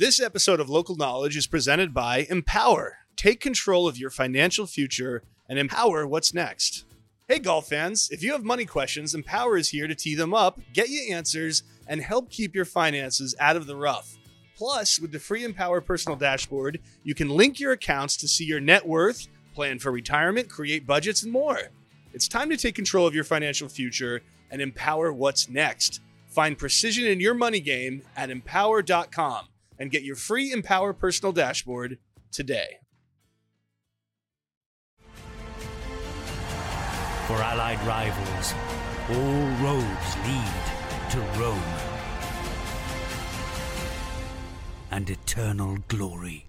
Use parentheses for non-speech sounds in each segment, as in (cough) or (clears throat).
This episode of Local Knowledge is presented by Empower. Take control of your financial future and empower what's next. Hey, golf fans, if you have money questions, Empower is here to tee them up, get you answers, and help keep your finances out of the rough. Plus, with the free Empower personal dashboard, you can link your accounts to see your net worth, plan for retirement, create budgets, and more. It's time to take control of your financial future and empower what's next. Find precision in your money game at empower.com and get your free Empower personal dashboard today. For allied rivals, all roads lead to Rome and eternal glory.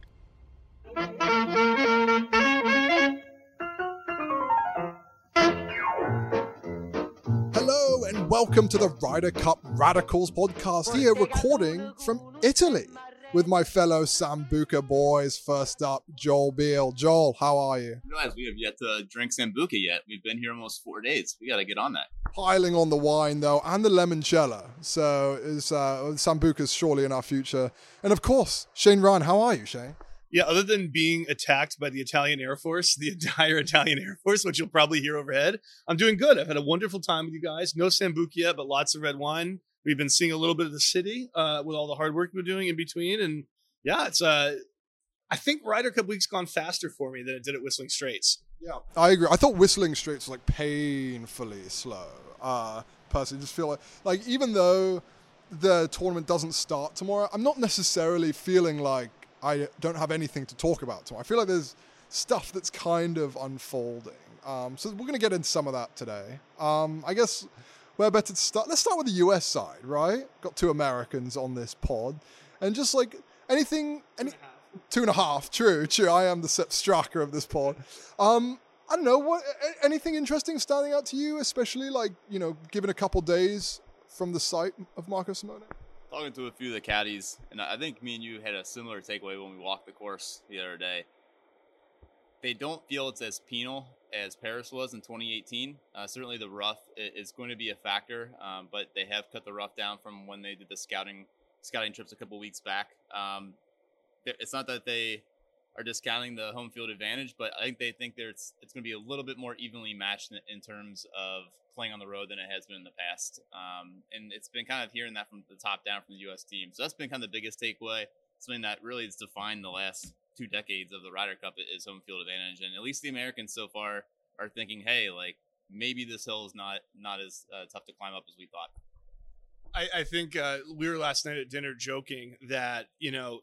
Hello and welcome to the Ryder Cup Radicals podcast here, recording from Italy with my fellow Sambuca boys. First up, Joel Beal. Joel, how are you? realize we have yet to drink Sambuca yet. We've been here almost four days. We got to get on that. Piling on the wine though, and the limoncello. So is uh, Sambuca's surely in our future. And of course, Shane Ryan. How are you, Shane? Yeah, other than being attacked by the Italian Air Force, (laughs) the entire Italian Air Force, which you'll probably hear overhead, I'm doing good. I've had a wonderful time with you guys. No Sambuca yet, but lots of red wine. We've been seeing a little bit of the city uh, with all the hard work we're doing in between. And yeah, it's uh, I think Ryder Cup week's gone faster for me than it did at Whistling Straits. Yeah, I agree. I thought Whistling Straits was like painfully slow. Uh, personally, just feel like like even though the tournament doesn't start tomorrow, I'm not necessarily feeling like I don't have anything to talk about tomorrow. I feel like there's stuff that's kind of unfolding. Um, so we're going to get into some of that today. Um, I guess where better to start? Let's start with the US side, right? Got two Americans on this pod, and just like anything, any two and a half. True, true. I am the Sepp Straka of this pod. Um, I don't know what anything interesting standing out to you, especially like you know, given a couple days from the site of Marco Simone. Talking to a few of the caddies, and I think me and you had a similar takeaway when we walked the course the other day. They don't feel it's as penal as Paris was in 2018. Uh, certainly, the rough is going to be a factor, um, but they have cut the rough down from when they did the scouting scouting trips a couple weeks back. Um, it's not that they are discounting the home field advantage, but I think they think there's it's going to be a little bit more evenly matched in, in terms of playing on the road than it has been in the past. Um, and it's been kind of hearing that from the top down from the U.S. team. So that's been kind of the biggest takeaway. Something that really has defined the last two decades of the Ryder Cup is home field advantage, and at least the Americans so far are thinking, hey, like maybe this hill is not not as uh, tough to climb up as we thought. I, I think uh, we were last night at dinner joking that you know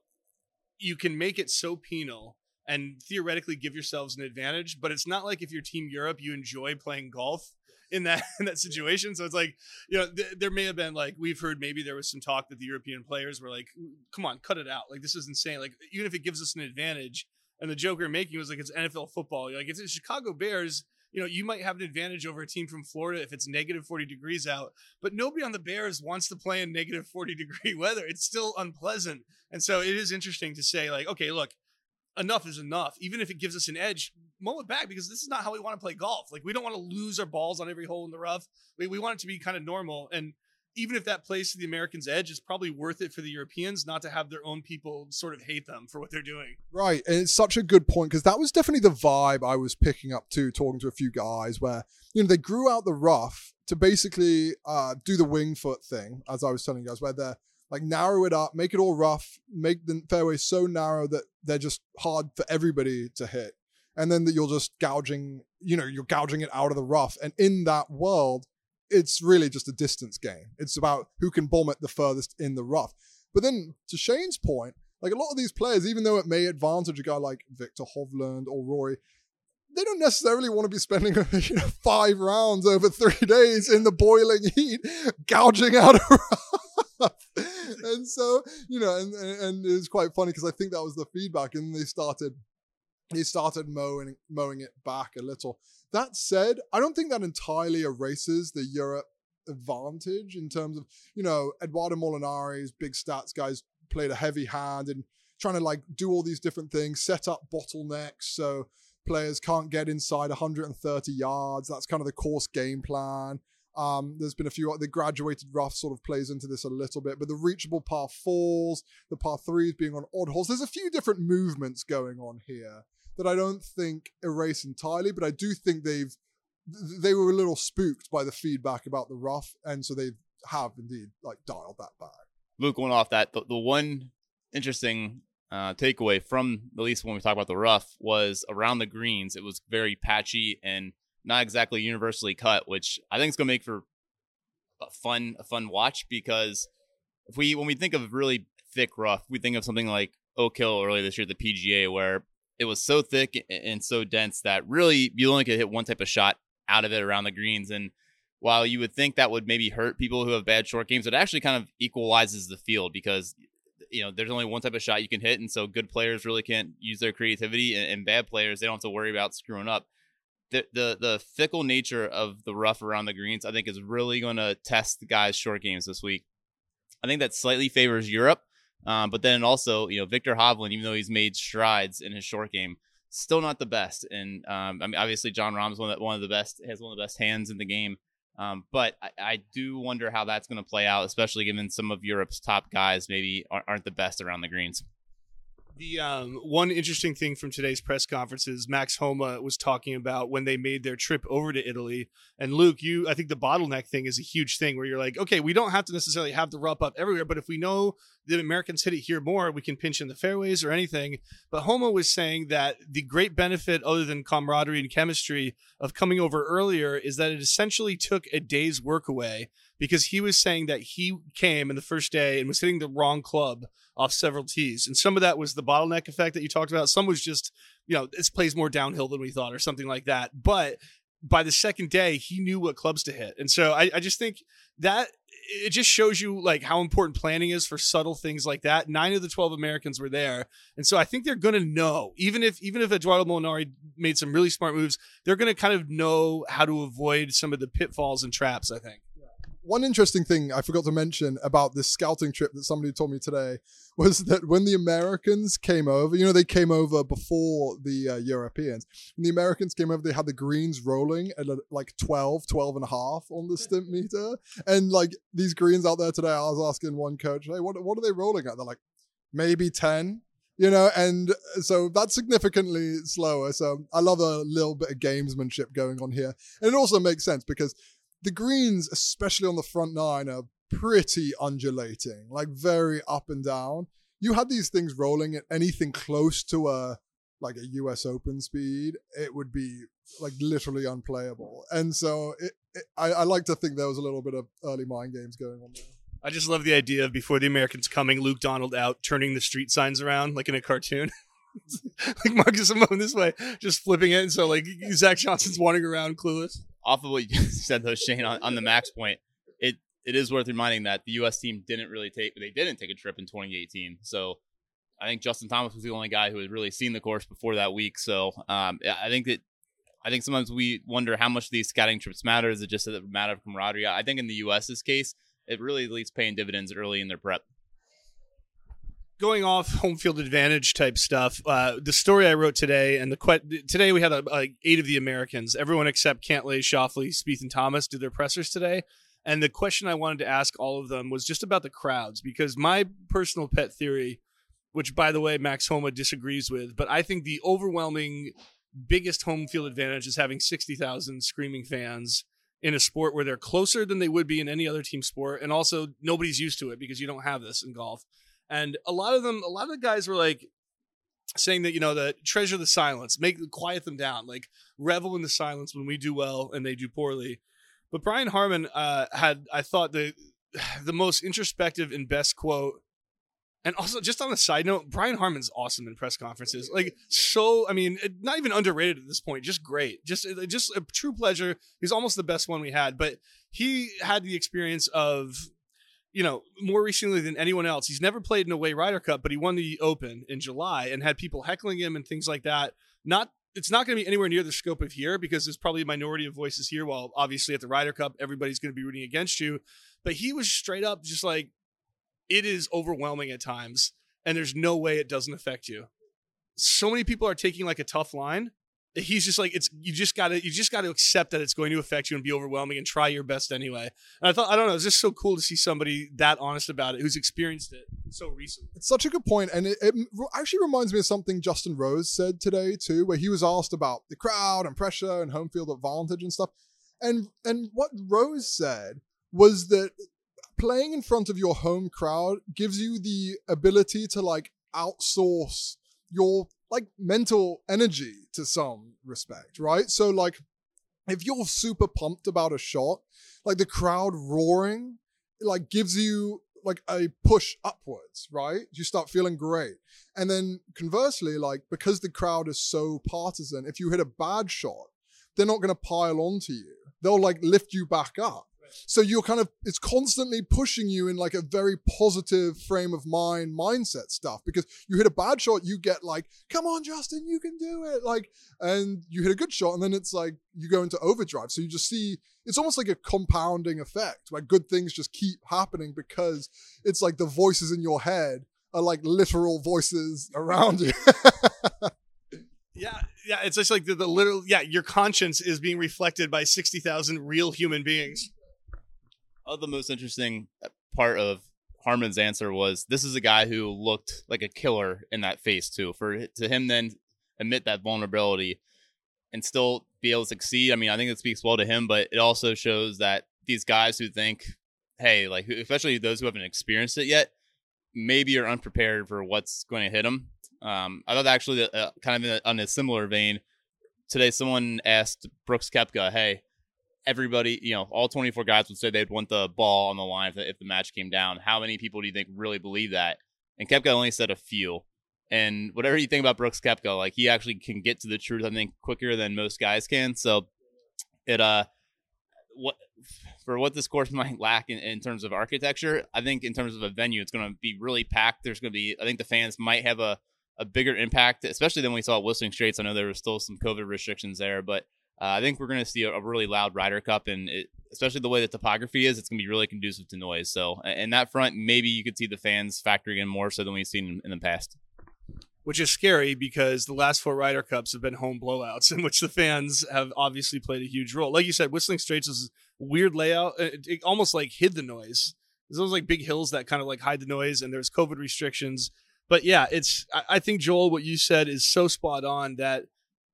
you can make it so penal and theoretically give yourselves an advantage, but it's not like if you're Team Europe, you enjoy playing golf in that (laughs) in that situation. So it's like you know th- there may have been like we've heard maybe there was some talk that the European players were like, "Come on, cut it out! Like this is insane! Like even if it gives us an advantage." And the joke we are making was like it's NFL football. You're like it's the Chicago Bears. You know, you might have an advantage over a team from Florida if it's negative 40 degrees out, but nobody on the Bears wants to play in negative 40 degree (laughs) weather. It's still unpleasant. And so it is interesting to say, like, okay, look, enough is enough. Even if it gives us an edge, mull it back because this is not how we want to play golf. Like, we don't want to lose our balls on every hole in the rough. We, we want it to be kind of normal. And even if that plays to the Americans' edge, it's probably worth it for the Europeans not to have their own people sort of hate them for what they're doing. Right, and it's such a good point because that was definitely the vibe I was picking up too, talking to a few guys where you know they grew out the rough to basically uh, do the Winged Foot thing, as I was telling you guys, where they're like narrow it up, make it all rough, make the fairway so narrow that they're just hard for everybody to hit, and then that you're just gouging, you know, you're gouging it out of the rough, and in that world, it's really just a distance game. It's about who can bomb it the furthest in the rough. But then to Shane's point, like a lot of these players, even though it may advantage a guy like Viktor Hovland or Rory, they don't necessarily want to be spending (laughs) you know five rounds over three days in the boiling heat, gouging out a rough. And so you know, and and, it was quite funny because I think that was the feedback, and they started he started mowing mowing it back a little. That said, I don't think that entirely erases the Europe advantage in terms of you know Eduardo Molinari's big stats guys played a heavy hand in trying to like do all these different things, set up bottlenecks so players can't get inside 130 yards. That's kind of the course game plan. Um, there's been a few. The graduated rough sort of plays into this a little bit, but the reachable par fours, the par threes being on odd holes. There's a few different movements going on here that I don't think erase entirely, but I do think they've they were a little spooked by the feedback about the rough, and so they have indeed like dialed that back. Luke, going off that, the, the one interesting uh, takeaway from at least when we talk about the rough was around the greens. It was very patchy and not exactly universally cut, which I think is going to make for a fun a fun watch because if we when we think of really thick rough, we think of something like Oak Hill earlier this year, the PGA, where it was so thick and so dense that really you only could hit one type of shot out of it around the greens. And while you would think that would maybe hurt people who have bad short games, it actually kind of equalizes the field because you know there's only one type of shot you can hit, and so good players really can't use their creativity, and, and bad players they don't have to worry about screwing up. The, the the fickle nature of the rough around the greens, I think, is really going to test the guys' short games this week. I think that slightly favors Europe, um, but then also, you know, Viktor Hovland, even though he's made strides in his short game, still not the best. And um, I mean, obviously, Jon Rahm is one of, the, one of the best, has one of the best hands in the game. Um, but I, I, do wonder how that's going to play out, especially given some of Europe's top guys maybe aren't the best around the greens. The um, one interesting thing from today's press conference is Max Homa was talking about when they made their trip over to Italy. And Luke, you, I think the bottleneck thing is a huge thing where you're like, okay, we don't have to necessarily have the rough up everywhere, but if we know the Americans hit it here more, we can pinch in the fairways or anything. But Homa was saying that the great benefit, other than camaraderie and chemistry, of coming over earlier is that it essentially took a day's work away because he was saying that he came in the first day and was hitting the wrong club off several tees. And some of that was the bottleneck effect that you talked about. Some was just, you know, this plays more downhill than we thought or something like that. But by the second day, he knew what clubs to hit. And so I, I just think that it just shows you like how important planning is for subtle things like that. Nine of the 12 Americans were there. And so I think they're going to know, even if, even if Eduardo Molinari made some really smart moves, they're going to kind of know how to avoid some of the pitfalls and traps, I think one interesting thing I forgot to mention about this scouting trip that somebody told me today was that when the Americans came over, you know, they came over before the uh, Europeans. When the Americans came over, they had the greens rolling at like 12, 12 and a half on the Stimpmeter. And like these greens out there today, I was asking one coach, hey, what, what are they rolling at? They're like, maybe 10 you know, and so that's significantly slower. So I love a little bit of gamesmanship going on here. And it also makes sense because the greens, especially on the front nine, are pretty undulating, like very up and down. You had these things rolling at anything close to a like a US Open speed, it would be like literally unplayable. And so it, it, I, I like to think there was a little bit of early mind games going on there. I just love the idea of before the Americans coming, Luke Donald out turning the street signs around like in a cartoon. (laughs) like Marco Simone this way, just flipping it. And so like Zach Johnson's wandering around clueless off of what you (laughs) said though, Shane, on, on the max point, it it is worth reminding that the U.S. team didn't really take they didn't take a trip in 2018. So I think Justin Thomas was the only guy who had really seen the course before that week. So um, I think that I think sometimes we wonder how much these scouting trips matter. Is it just a matter of camaraderie? I think in the U.S.'s case, it really at least paying dividends early in their prep going off (laughs) home field advantage type stuff. Uh, the story I wrote today, and the que- today we had a, a, eight of the Americans, everyone except Cantlay, Scheffler, Spieth, and Thomas did their pressers today. And the question I wanted to ask all of them was just about the crowds, because my personal pet theory, which by the way Max Homa disagrees with, but I think the overwhelming biggest home field advantage is having sixty thousand screaming fans in a sport where they're closer than they would be in any other team sport, and also nobody's used to it because you don't have this in golf. And a lot of them, a lot of the guys were like saying that, you know, that treasure the silence, make quiet them down, like revel in the silence when we do well and they do poorly. But Brian Harman uh, had, I thought, the (sighs) the most introspective and best quote. And also, just on a side note, Brian Harman's awesome in press conferences. Like, so, I mean, not even underrated at this point. Just great. Just, just a true pleasure. He's almost the best one we had. But he had the experience of you know, more recently than anyone else. He's never played in a way Ryder Cup, but he won the Open in July and had people heckling him and things like that. Not it's not going to be anywhere near the scope of here because there's probably a minority of voices here. While obviously at the Ryder Cup, everybody's going to be rooting against you. But he was straight up just like, it is overwhelming at times, and there's no way it doesn't affect you. So many people are taking like a tough line he's just like it's you just gotta you just gotta accept that it's going to affect you and be overwhelming and try your best anyway. And I thought I don't know, it's just so cool to see somebody that honest about it who's experienced it so recently. It's such a good point, and it, it actually reminds me of something Justin Rose said today too, where he was asked about the crowd and pressure and home field advantage and stuff, and and what Rose said was that playing in front of your home crowd gives you the ability to like outsource your like mental energy to some respect, right? So like if you're super pumped about a shot, like the crowd roaring like gives you like a push upwards, right? You start feeling great. And then conversely, like because the crowd is so partisan, if you hit a bad shot, they're not going to pile onto you. They'll like lift you back up. So you're kind of, it's constantly pushing you in like a very positive frame of mind mindset stuff because you hit a bad shot, you get like, come on, Justin, you can do it. Like, and you hit a good shot and then it's like you go into overdrive. So you just see, it's almost like a compounding effect where good things just keep happening because it's like the voices in your head are like literal voices around you. (laughs) Yeah, yeah, it's just like the, the literal. Yeah, your conscience is being reflected by sixty thousand real human beings. The most interesting uh, part of Harman's answer was this is a guy who looked like a killer in that face too. For to him then admit that vulnerability and still be able to succeed. I mean, I think it speaks well to him, but it also shows that these guys who think, hey, like especially those who haven't experienced it yet, maybe are unprepared for what's going to hit them. Um, I thought actually uh, kind of in a, on a similar vein. Today, someone asked Brooks Koepka, "Hey, everybody, you know, all 24 guys would say they'd want the ball on the line if the, if the match came down. How many people do you think really believe that?" And Koepka only said a few. And whatever you think about Brooks Koepka, like he actually can get to the truth, I think, quicker than most guys can. So it uh what for what this course (laughs) might lack in, in terms of architecture, I think in terms of a venue, it's going to be really packed. There's going to be, I think the fans might have a a bigger impact, especially than we saw at Whistling Straits. I know there were still some COVID restrictions there, but Uh, I think we're going to see a, a, really loud Ryder Cup, and it, especially the way the topography is, it's going to be really conducive to noise. So, in that front, maybe you could see the fans factoring in more so than we've seen in, in the past. Which is scary because the last four Ryder Cups have been home blowouts (laughs) in which the fans have obviously played a huge role. Like you said, Whistling Straits was weird layout. It, it almost like hid the noise. There's those like big hills that kind of like hide the noise, and there's COVID restrictions but yeah, it's I think Joel, what you said is so spot on that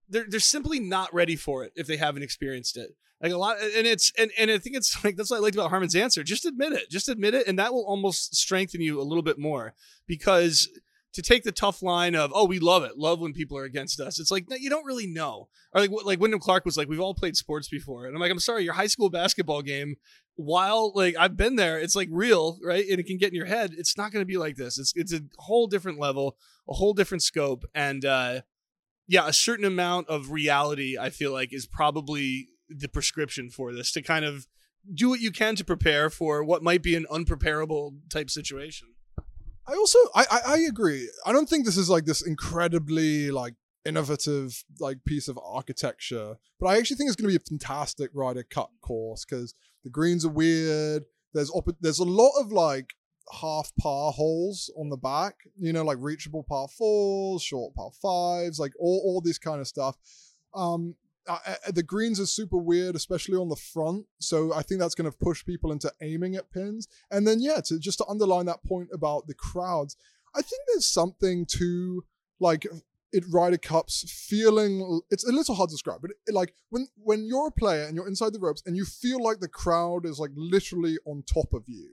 they're they're simply not ready for it if they haven't experienced it. Like a lot, and it's and and I think it's (laughs) like that's what I liked about Harman's answer. Just admit it, just admit it, and that will almost strengthen you a little bit more. Because to take the tough line of oh we love it love when people are against us it's like no, you don't really know. Or like like wyndham clark was like we've all played sports before and i'm like i'm sorry your high school basketball game while like i've been there it's like real right? And it can get in your head. It's not going to be like this. It's it's a whole different level a whole different scope and uh yeah a certain amount of reality i feel like is probably the prescription for this to kind of do what you can to prepare for what might be an unpreparable type situation I also I, I, I agree. I don't think this is like this incredibly like innovative like piece of architecture, but I actually think it's going to be a fantastic Ryder Cup course because the greens are weird. There's op- there's a lot of like half par holes on the back, you know, like reachable par fours, short par fives, like all all this kind of stuff. Um, the greens are super weird, especially on the front. So I think that's going to push people into aiming at pins. And then yeah, to just to underline that point about the crowds, I think there's something to like it Ryder Cups feeling. It's a little hard to describe, but it, like when when you're a player and you're inside the ropes and you feel like the crowd is like literally on top of you.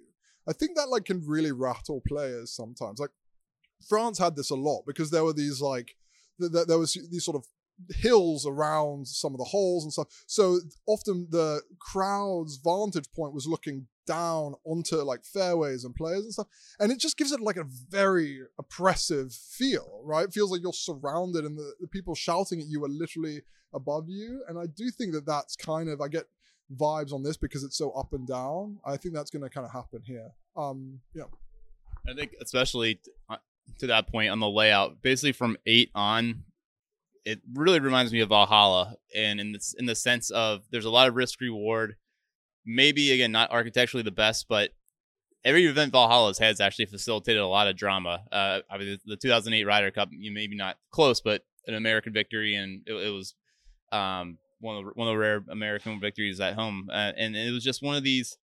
I think that like can really rattle players sometimes. Like France had this a lot because there were these like there was these sort of hills around some of the holes and stuff. So often the crowd's vantage point was looking down onto like fairways and players and stuff. And it just gives it like a very oppressive feel, right? It feels like you're surrounded and the, the people shouting at you are literally above you. And I do think that that's kind of, I get vibes on this because it's so up and down. I think that's going to kind of happen here. Um, yeah. I think especially uh, to that point on the layout, basically from eight on, it really reminds me of Valhalla, and in this in the sense of there's a lot of risk reward. Maybe again, not architecturally the best, but every event Valhalla's has actually facilitated a lot of drama. Uh, I mean, the 2008 Ryder Cup, you maybe not close, but an American victory, and it, it was Um, one of the, one of the rare American victories at home, uh, and it was just one of these.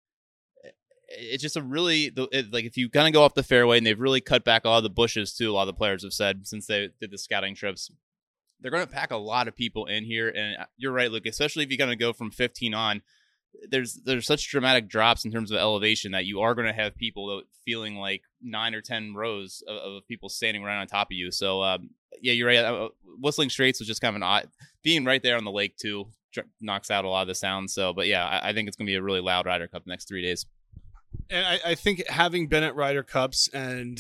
It's just a really it, like if you kind of go off the fairway, and they've really cut back a lot of the bushes too. A lot of the players have said since they did the scouting trips, they're going to pack a lot of people in here. And uh, you're right, Luke. Especially if you're going to go from 15 on, there's there's such dramatic drops in terms of elevation that you are going to have people feeling like nine or ten rows of, of people standing right on top of you. So um, yeah, you're right. Uh, Whistling Straits was just kind of an odd being right there on the lake too knocks out a lot of the sound. So, but yeah, I, I think it's going to be a really loud Ryder Cup the next three days. And I, I think having been at Ryder Cups and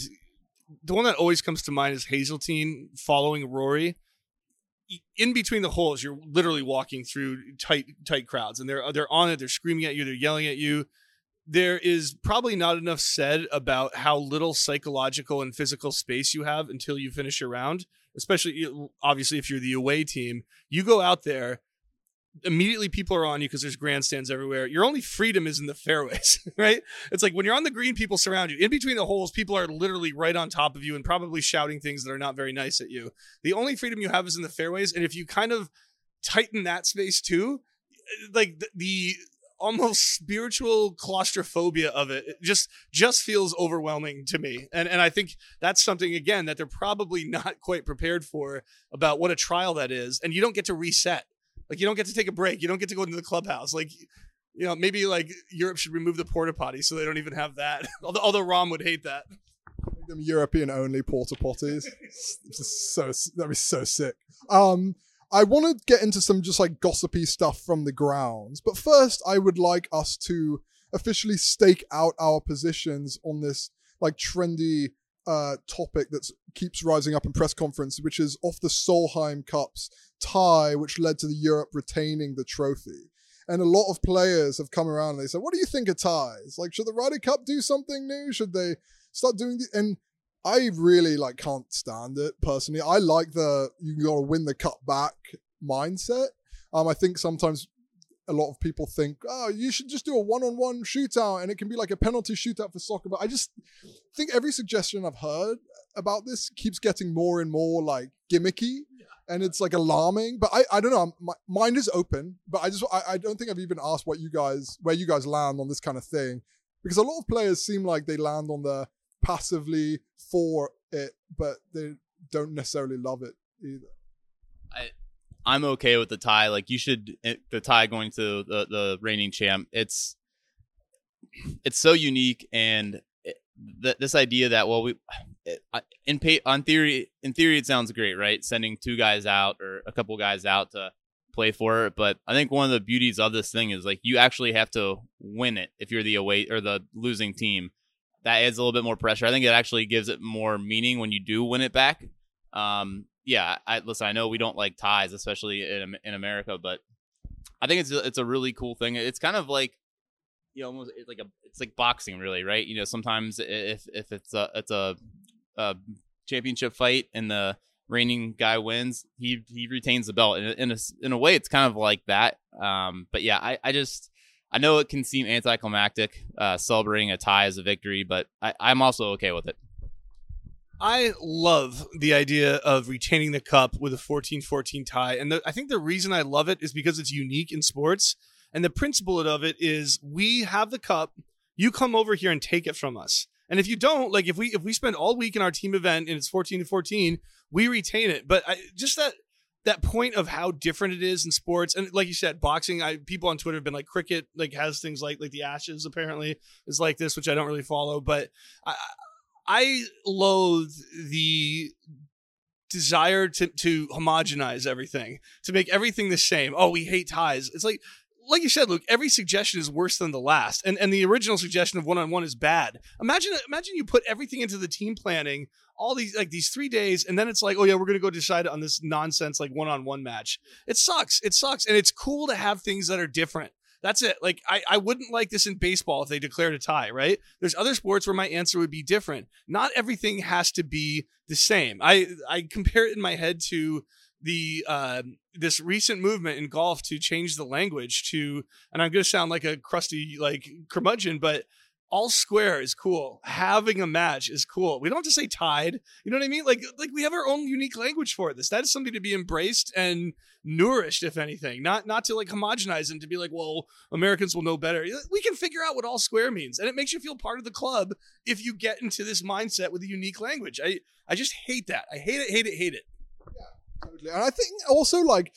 the one that always comes to mind is Hazeltine following Rory in between the holes, you're literally walking through tight tight crowds, and they're they're on it. They're screaming at you. They're yelling at you. There is probably not enough said about how little psychological and physical space you have until you finish your round. Especially, obviously, if you're the away team, you go out there immediately people are on you because there's grandstands everywhere. Your only freedom is in the fairways, (laughs) right? It's like when you're on the green, people surround you. In between the holes, people are literally right on top of you and probably shouting things that are not very nice at you. The only freedom you have is in the fairways. And if you kind of tighten that space too, eh, like the, the almost spiritual claustrophobia of it, it just just feels overwhelming to me and and i think that's something again that they're probably not quite prepared for about what a trial that is and you don't get to reset like you don't get to take a break. You don't get to go into the clubhouse. Like you know, maybe like Europe should remove the porta potty so they don't even have that. (laughs) although, although Rahm would hate that. Them European only porta potties. (laughs) so that'd be so sick. Um, I want to get into some just like gossipy stuff from the grounds, but first I would like us to officially stake out our positions on this like trendy uh, topic that keeps rising up in press conference, which is off the Solheim Cups tie, which led to the Europe retaining the trophy. And a lot of players have come around and they said, "What do you think of ties? Like, should the Ryder Cup do something new? Should they start doing?" The-? And I really like can't stand it personally. I like the you got to win the cup back mindset. Um, I think sometimes a lot of people think, oh, you should just do a one-on-one shootout and it can be like a penalty shootout for soccer. But I just think every suggestion I've heard about this keeps getting more and more like gimmicky and it's like alarming. But I, I don't know. My mind is open, but I just I, I don't think I've even asked what you guys where you guys land on this kind of thing because a lot of players seem like they land on the passively for it, but they don't necessarily love it either. I I'm okay with the tie. Like you should eh, the tie going to the the reigning champ. It's it's so unique and th- this idea that well we in pay, on theory in theory it sounds great right sending two guys out or a couple guys out to play for it but i think one of the beauties of this thing is like you actually have to win it if you're the away or the losing team that adds a little bit more pressure i think it actually gives it more meaning when you do win it back um yeah i listen i know we don't like ties especially in, in america but i think it's it's a really cool thing it's kind of like you know, almost it's like a it's like boxing, really, right? You know, sometimes if if it's a it's a, a championship fight and the reigning guy wins, he he retains the belt. In a, in a, in a way, it's kind of like that. Um, but yeah, I I just I know it can seem anticlimactic, uh, celebrating a tie as a victory, but I, I'm also okay with it. I love the idea of retaining the cup with a 14-14 tie, and the, I think the reason I love it is because it's unique in sports and the principle of it is we have the cup, you come over here and take it from us. And if you don't, like if we if we spend all week in our team event and it's 14 to 14, we retain it. But I, just that that point of how different it is in sports and like you said boxing i people on twitter have been like cricket like has things like like the ashes apparently is like this which i don't really follow but i i loathe the desire to to homogenize everything to make everything the same. Oh we hate ties. It's like like you said, Luke, every suggestion is worse than the last, and and the original suggestion of one on one is bad. Imagine imagine you put everything into the team planning, all these like these three days, and then it's like, oh yeah, we're gonna go decide on this nonsense like one on one match. It sucks. It sucks, and it's cool to have things that are different. That's it. Like I, I wouldn't like this in baseball if they declared a tie, right? There's other sports where my answer would be different. Not everything has to be the same. I I compare it in my head to the uh, this recent movement in golf to change the language to, and I'm going to sound like a crusty like curmudgeon, but all square is cool. Having a match is cool. We don't have to say tied. You know what I mean? Like like we have our own unique language for this. That is something to be embraced and nourished, if anything. Not not to like homogenize and to be like, well, Americans will know better. We can figure out what all square means, and it makes you feel part of the club if you get into this mindset with a unique language. I I just hate that. I hate it. Hate it. Hate it. Totally. And I think also like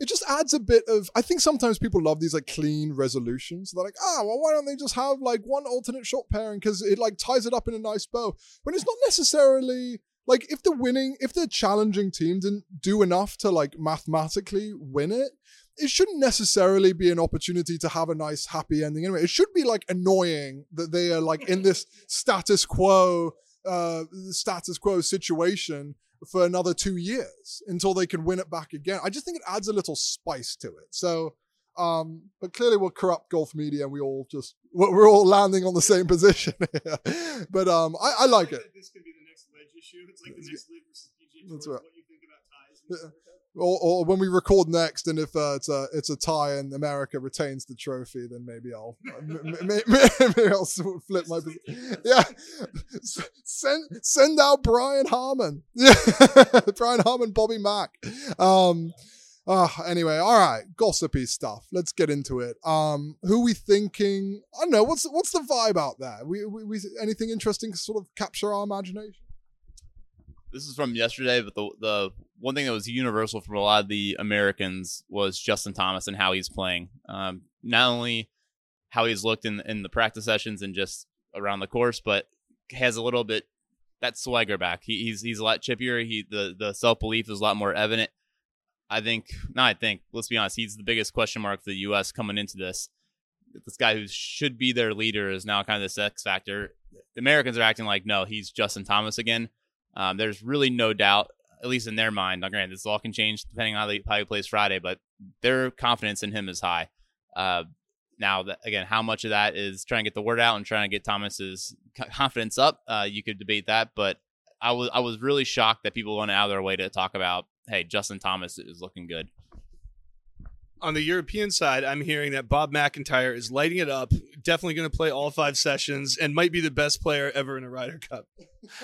it just adds a bit of I think sometimes people love these like clean resolutions. They're like, ah, well, why don't they just have like one alternate shot pairing because it like ties it up in a nice bow. When it's not necessarily like if the winning if the challenging team didn't do enough to like mathematically win it, it shouldn't necessarily be an opportunity to have a nice happy ending anyway. It should be like annoying that they are like in this (laughs) status quo uh status quo situation for another two years until they can win it back again. I just think it adds a little spice to it. So, um, but clearly we're corrupt golf media and we all just, we're all landing on the same position (laughs) here. but um, I, I like it. This could be the next wedge issue. It's like the next league versus PGA That's right. What you think about ties? And Yeah. Or, or when we record next, and if uh, it's a it's a tie and America retains the trophy, then maybe I'll m- m- m- (laughs) maybe I'll s- flip my position. (laughs) (laughs) Yeah, send send out Brian Harman. Yeah, Brian Harman, Bobby Mack. Um, ah, anyway, all right, gossipy stuff. Let's get into it. Um, who we thinking? I don't know. What's what's the vibe out there? We, we, we anything interesting to sort of capture our imagination? this is from yesterday, but the the one thing that was universal from a lot of the Americans was Justin Thomas and how he's playing. Um, not only how he's looked in in the practice sessions and just around the course, but has a little bit that swagger back. He, he's he's a lot chippier. He the the self belief is a lot more evident. I think. No, I think. Let's be honest. He's the biggest question mark for the U.S. coming into this. This guy who should be their leader is now kind of this X factor. The Americans are acting like no, he's Justin Thomas again. Um, there's really no doubt, at least in their mind. Now, granted, this all can change depending on how, they, how he plays Friday, but their confidence in him is high. Uh, now, again, how much of that is trying to get the word out and trying to get Thomas's confidence up? Uh, you could debate that, but I was I was really shocked that people went out of their way to talk about, hey, Justin Thomas is looking good. on the European side, I'm hearing that Bob MacIntyre is lighting it up, definitely going to play all five sessions, and might be the best player ever in a Ryder Cup.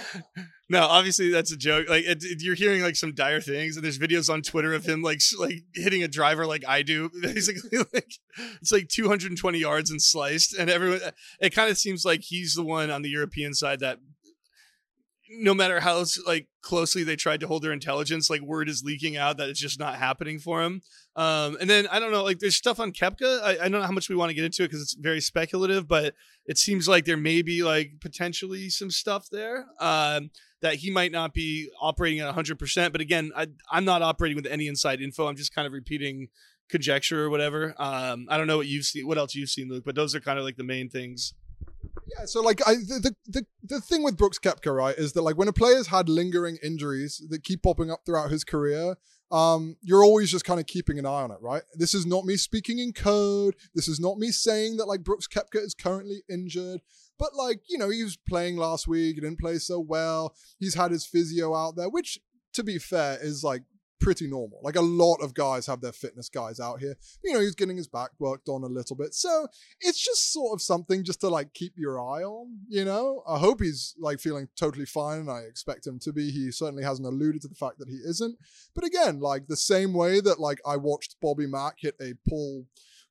(laughs) no, obviously that's a joke. Like it, it- you're hearing like some dire things, and there's videos on Twitter of him like like hitting a driver like I do, (laughs) basically like it's like 220 yards and sliced, and everyone. It kind of seems like he's the one on the European side that. No matter how like closely they tried to hold their intelligence, like word is leaking out that it's just not happening for him. Um, and then I don't know, like there's stuff on Koepka. I, I don't know how much we want to get into it because it's very speculative, but it seems like there may be like potentially some stuff there um, that he might not be operating at 100%. But again, I, I'm not operating with any inside info. I'm just kind of repeating conjecture or whatever. Um, I don't know what you've seen, what else you've seen, Luke, but those are kind of like the main things. Yeah, so like I the, the the thing with Brooks Koepka, right, is that like when a player's had lingering injuries that keep popping up throughout his career, um, you're always just kind of keeping an eye on it, right? This is not me speaking in code. This is not me saying that like Brooks Koepka is currently injured. But like, you know, he was playing last week, he didn't play so well. He's had his physio out there, which to be fair is like pretty normal. Like a lot of guys have their fitness guys out here. You know, he's getting his back worked on a little bit. So it's just sort of something just to like keep your eye on, you know? I hope he's like feeling totally fine and I expect him to be. He certainly hasn't alluded to the fact that he isn't. But again, like the same way that like I watched Bobby Mack hit a pull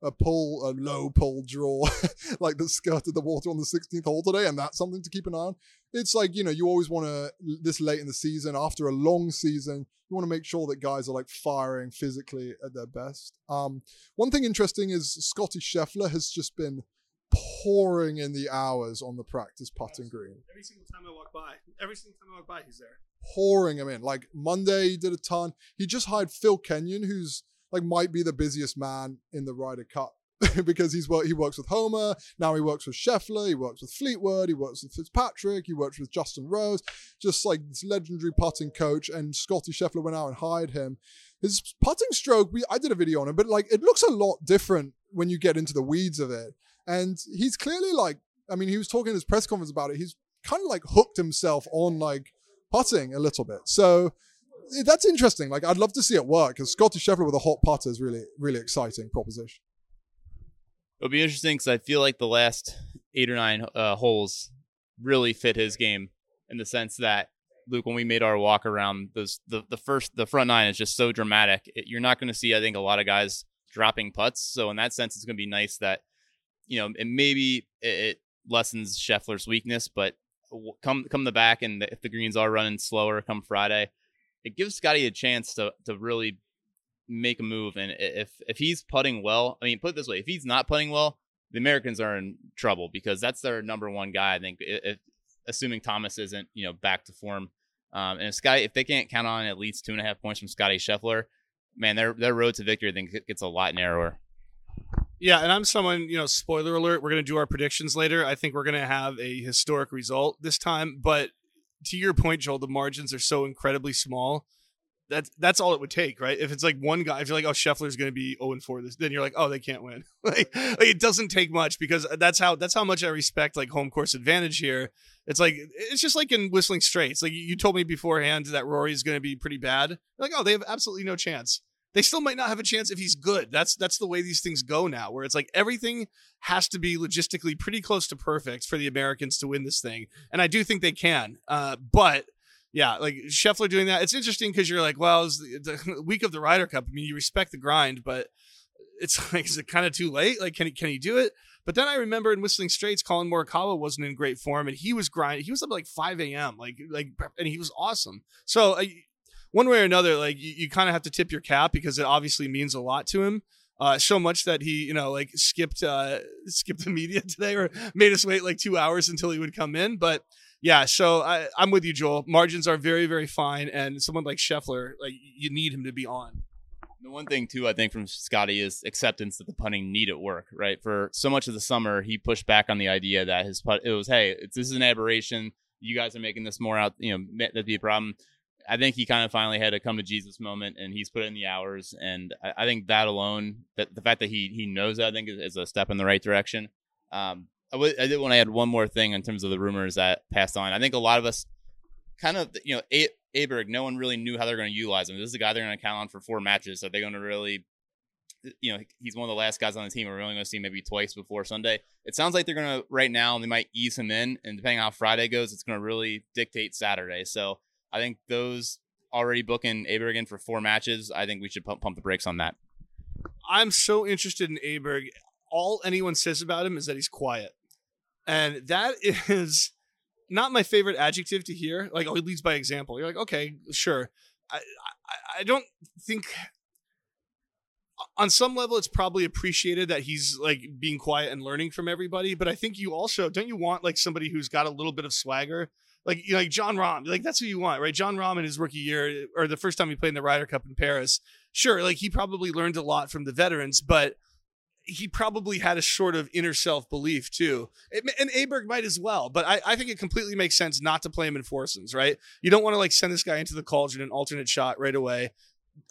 a pull, a low pull draw, (laughs) like that skirted the water on the 16th hole today, and that's something to keep an eye on. It's like, you know, you always want to, this late in the season, after a long season, you want to make sure that guys are like firing physically at their best. Um, one thing interesting is Scotty Scheffler has just been pouring in the hours on the practice putting green Every single time I walk by, every single time I walk by, he's there. pouring him in. Like Monday, he did a ton. He just hired Phil Kenyon, who's like might be the busiest man in the Ryder Cup (laughs) because he's he works with Homa. Now he works with Scheffler. He works with Fleetwood. He works with Fitzpatrick. He works with Justin Rose. Just like this legendary putting coach. And Scotty Scheffler went out and hired him. His putting stroke, we I did a video on it, but like it looks a lot different when you get into the weeds of it. And he's clearly like, I mean, he was talking in his press conference about it. He's kind of like hooked himself on like putting a little bit. So that's interesting. Like I'd love to see it work because Scotty Scheffler with a hot putter is really, really exciting proposition. It'll be interesting because I feel like the last eight or nine uh, holes really fit his game in the sense that Luke, when we made our walk around, those the the first the front nine is just so dramatic. It, you're not going to see, I think, a lot of guys dropping putts. So in that sense, it's going to be nice that you know, and maybe it, it lessens Scheffler's weakness, but come come the back and if the greens are running slower come Friday, it gives Scotty a chance to to really make a move. And if if he's putting well, I mean, put it this way: if he's not putting well, the Americans are in trouble because that's their number one guy. I think, if, assuming Thomas isn't you know back to form, um, and if Scotty, if they can't count on at least two and a half points from Scotty Scheffler, man, their their road to victory I think gets a lot narrower. Yeah, and I'm someone, you know, spoiler alert, we're going to do our predictions later. I think we're going to have a historic result this time, but to your point, Joel, the margins are so incredibly small. That's that's all it would take, right? If it's like one guy, if you're like, oh, Scheffler's going to be 0 and 4 this, then you're like, oh, they can't win. (laughs) like, like, it doesn't take much because that's how that's how much I respect like home course advantage here. It's like it's just like in Whistling Straits. Like you told me beforehand that Rory is going to be pretty bad. You're like, oh, they have absolutely no chance they still might not have a chance if he's good. That's that's the way these things go now, where it's like everything has to be logistically pretty close to perfect for the Americans to win this thing, and I do think they can. Uh, but yeah, like Scheffler doing that, it's interesting because you're like, well, it's the, the week of the Ryder Cup. I mean, you respect the grind, but it's (laughs) like, is it kind of too late? Like, can he can he do it? But then I remember in Whistling Straits, Collin Morikawa wasn't in great form, and he was grinding. He was up like 5 a.m. like like, and he was awesome. So one way or another, like you, you kind of have to tip your cap because it obviously means a lot to him. Uh, so much that he, you know, like skipped uh, (laughs) skipped the media (laughs) today or made us wait like two hours until he would come in. But yeah, so I, I'm with you, Joel. Margins are very, very fine, and someone like Scheffler, like you need him to be on. The one thing too, I think from Scotty is acceptance that the punting need at work. Right for so much of the summer, he pushed back on the idea that his putt it was, hey, this is an aberration. You guys are making this more out. You know, that'd be a problem. I think he kind of finally had a come to Jesus moment, and he's put in the hours. And I, I think that alone, that the fact that he he knows that, I think is, is a step in the right direction. Um, I, w- I did want to add one more thing in terms of the rumors that passed on. I think a lot of us kind of, you know, a- Aberg, no one really knew how they're going to utilize him. This is a guy they're going to count on for four matches. So they're going to really, you know, he's one of the last guys on the team. We're only going to see maybe twice before Sunday. It sounds like they're going to right now, they might ease him in. And depending on how Friday goes, it's going to really dictate Saturday. So I think those already booking Aberg for four matches. I think we should pump, pump the brakes on that. I'm so interested in Aberg. All anyone says about him is that he's quiet. And that (laughs) is not my favorite adjective to hear. Like, oh, he leads by example. You're like, okay, sure. I, I, I don't think on some level it's probably appreciated that he's like being quiet and learning from everybody but i think you also don't you want like somebody who's got a little bit of swagger like you know, like Jon Rahm, like that's who you want, right? Jon Rahm in his rookie year or the first time he played in the Ryder Cup in Paris, sure, like he probably learned a lot from the veterans, but he probably had a sort of inner self belief too. It, and Aberg might as well, but I, I think it completely makes sense not to play him in foursomes, right? You don't want to like send this guy into the cauldron an alternate shot right away.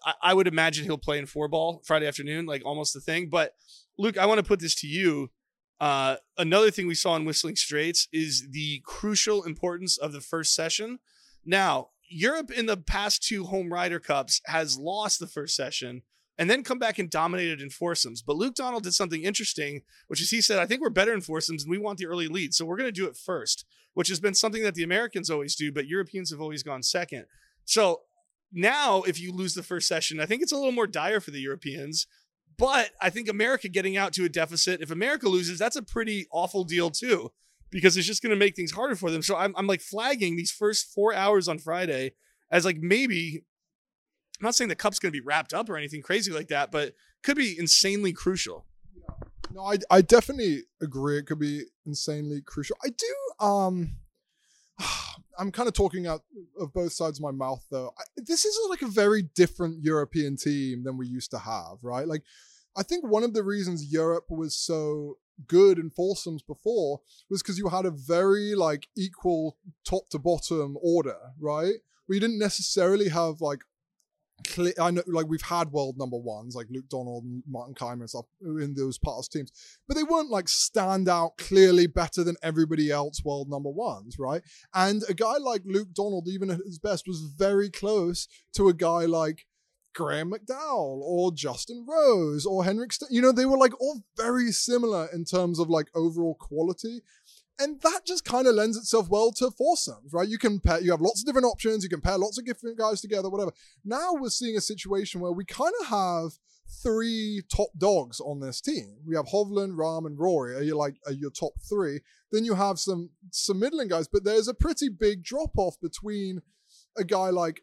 I, I would imagine he'll play in four ball Friday afternoon, like almost the thing. But Luke, I want to put this to you. Uh, another thing we saw in Whistling Straits is the crucial importance of the first session. Now, Europe in the past two home Ryder Cups has lost the first session and then come back and dominated in foursomes. But Luke Donald did something interesting, which is he said, I think we're better in foursomes and we want the early lead. So we're going to do it first, which has been something that the Americans always do, but Europeans have always gone second. So now, if you lose the first session, I think it's a little more dire for the Europeans. But I think America getting out to a deficit, if America loses, that's a pretty awful deal too, because it's just going to make things harder for them. So I'm, I'm like flagging these first four hours on Friday as like maybe, I'm not saying the cup's going to be wrapped up or anything crazy like that, but could be insanely crucial. No, I, I definitely agree. It could be insanely crucial. I do, um, (sighs) I'm kind of talking out of both sides of my mouth, though. I, this is like a very different European team than we used to have, right? Like, I think one of the reasons Europe was so good in foursomes before was because you had a very like equal top to bottom order, right? We didn't necessarily have like clear, I know, like we've had world number ones like Luke Donald and Martin Kaymer and stuff in those past teams, but they weren't like stand out clearly better than everybody else world number ones, right? And a guy like Luke Donald, even at his best, was very close to a guy like Graeme McDowell or Justin Rose or Henrik. St- you know, they were like all very similar in terms of like overall quality. And that just kind of lends itself well to foursomes, right? You can pair, you have lots of different options, you can pair lots of different guys together, whatever. Now we're seeing a situation where we kind of have three top dogs on this team. We have Hovland, Rahm, and Rory. Are you like are your top three? Then you have some some middling guys, but there's a pretty big drop off between a guy like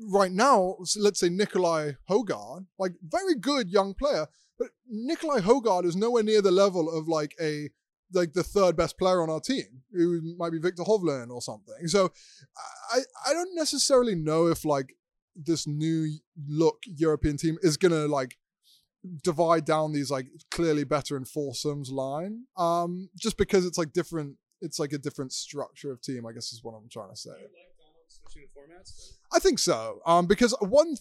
right now, let's say Nicolai Hojgaard, like very good young player, but Nicolai Hojgaard is nowhere near the level of like a like the third best player on our team, who might be Viktor Hovland or something. So I I don't necessarily know if like this new look European team is gonna like divide down these like clearly better in foursomes line. Um, just because it's like different, it's like a different structure of team. I guess is what I'm trying to say. I think so. Um, because one,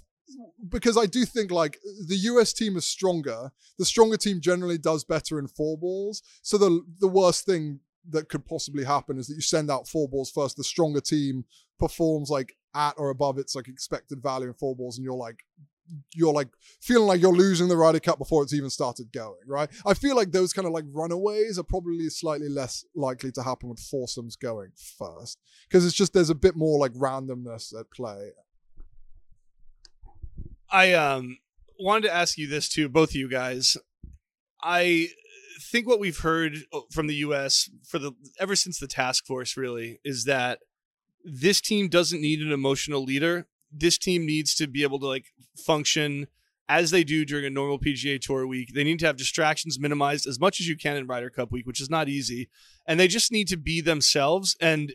because I do think like the US team is stronger. The stronger team generally does better in four balls. So the the worst thing that could possibly happen is that you send out four balls first. The stronger team performs like at or above its like expected value in four balls, and you're like you're like feeling like you're losing the Ryder Cup before it's even started going, right? I feel like those kind of like runaways are probably slightly less likely to happen with foursomes going first because it's just there's a bit more like randomness at play. I um wanted to ask you this too, both of you guys. I think what we've heard uh, from the US for the ever since the task force really is that this team doesn't need an emotional leader. This team needs to be able to like function as they do during a normal PGA Tour week. They need to have distractions minimized as much as you can in Ryder Cup week, which is not easy. And they just need to be themselves. And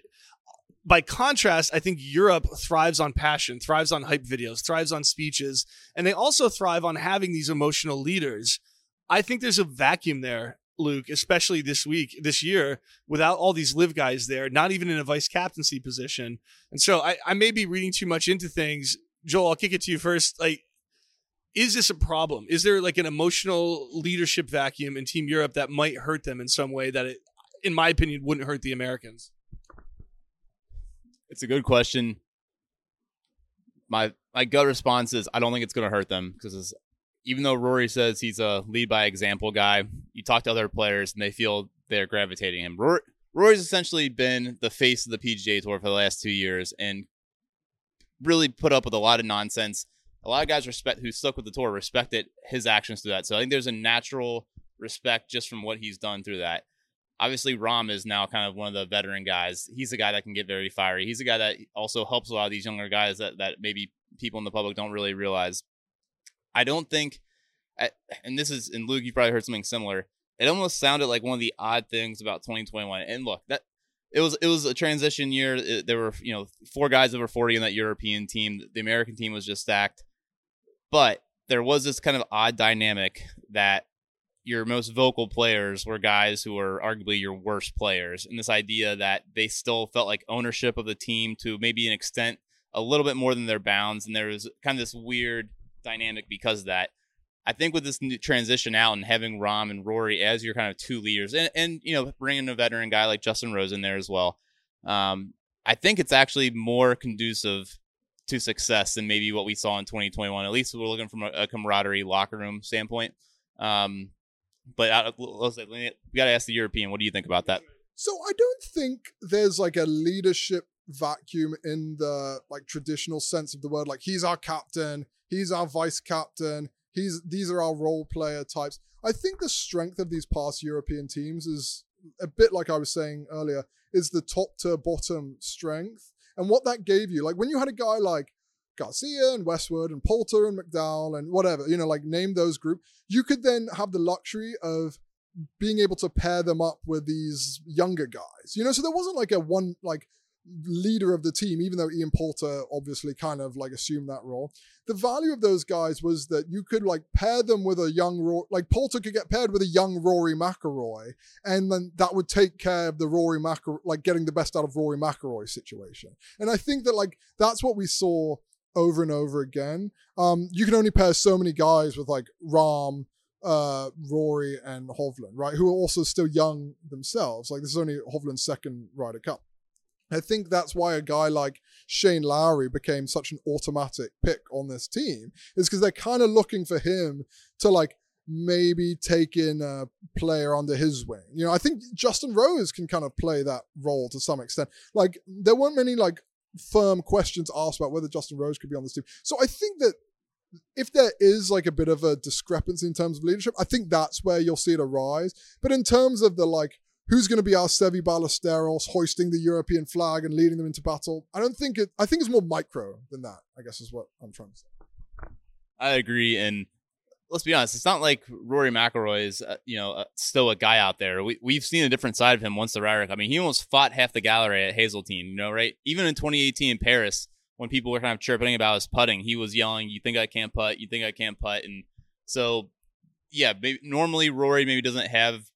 by contrast, I think Europe thrives on passion, thrives on hype videos, thrives on speeches, and they also thrive on having these emotional leaders. I think there's a vacuum there, Luke, especially this week, this year, without all these LIV guys there, not even in a vice captaincy position. And so I, I may be reading too much into things. Joel, I'll kick it to you first. Like, is this a problem? Is there like an emotional leadership vacuum in Team Europe that might hurt them in some way that it, in my opinion, wouldn't hurt the Americans? It's a good question. My my gut response is I don't think it's going to hurt them because even though Rory says he's a lead by example guy, you talk to other players and they feel they're gravitating him. Rory, Rory's essentially been the face of the PGA Tour for the last two years and really put up with a lot of nonsense. A lot of guys respect who stuck with the tour respected his actions through that. So I think there's a natural respect just from what he's done through that obviously Rahm is now kind of one of the veteran guys. He's a guy that can get very fiery. He's a guy that also helps a lot of these younger guys that that maybe people in the public don't really realize. I don't think, and this is, and Luke, you probably heard something similar. It almost sounded like one of the odd things about 2021. And look, that it was it was a transition year. It, there were you know four guys over 40 in that European team. The American team was just stacked, but there was this kind of odd dynamic that your most vocal players were guys who were arguably your worst players. And this idea that they still felt like ownership of the team to maybe an extent a little bit more than their bounds. And there was kind of this weird dynamic because of that. I think with this transition out and having Rahm and Rory as your kind of two leaders, and, and you know bringing a veteran guy like Justin Rose in there as well, um, I think it's actually more conducive to success than maybe what we saw in 2021. At least we're looking from a, a camaraderie locker room standpoint. Um, but I, let's say, we got to ask the European. What do you think about that? So I don't think there's like a leadership vacuum in the like traditional sense of the word. Like he's our captain, he's our vice captain, he's these are our role player types. I think the strength of these past European teams is a bit like I was saying earlier, is the top to bottom strength. And what that gave you, like when you had a guy like Garcia and Westwood and Poulter and McDowell and whatever, you know, like name those group, you could then have the luxury of being able to pair them up with these younger guys. You know, so there wasn't like a one like leader of the team, even though Ian Poulter obviously kind of like assumed that role. The value of those guys was that you could like pair them with a young Rory, like Poulter could get paired with a young Rory McIlroy, and then that would take care of the Rory McIlroy, like getting the best out of Rory McIlroy situation. And I think that like that's what we saw over and over again. Um, you can only pair so many guys with like Rahm, uh, Rory, and Hovland, right? Who are also still young themselves. Like this is only Hovland's second Ryder Cup. I think that's why a guy like Shane Lowry became such an automatic pick on this team, is because they're kind of looking for him to like maybe take in a player under his wing. You know, I think Justin Rose can kind of play that role to some extent. Like, there weren't many like firm questions asked about whether Justin Rose could be on this team. So I think that if there is like a bit of a discrepancy in terms of leadership, I think that's where you'll see it arise. But in terms of the like who's going to be our Seve Ballesteros hoisting the European flag and leading them into battle. I don't think it, I think it's more micro than that, I guess is what I'm trying to say. I agree. And let's be honest, it's not like Rory McIlroy is, uh, you know, uh, still a guy out there. We, we've seen a different side of him once the Cup. I mean, he almost fought half the gallery at Hazeltine, you know, right? Even in 2018 in Paris, when people were kind of chirping about his putting, he was yelling, "You think I can't putt? You think I can't putt?" And so, yeah, maybe, normally Rory maybe doesn't have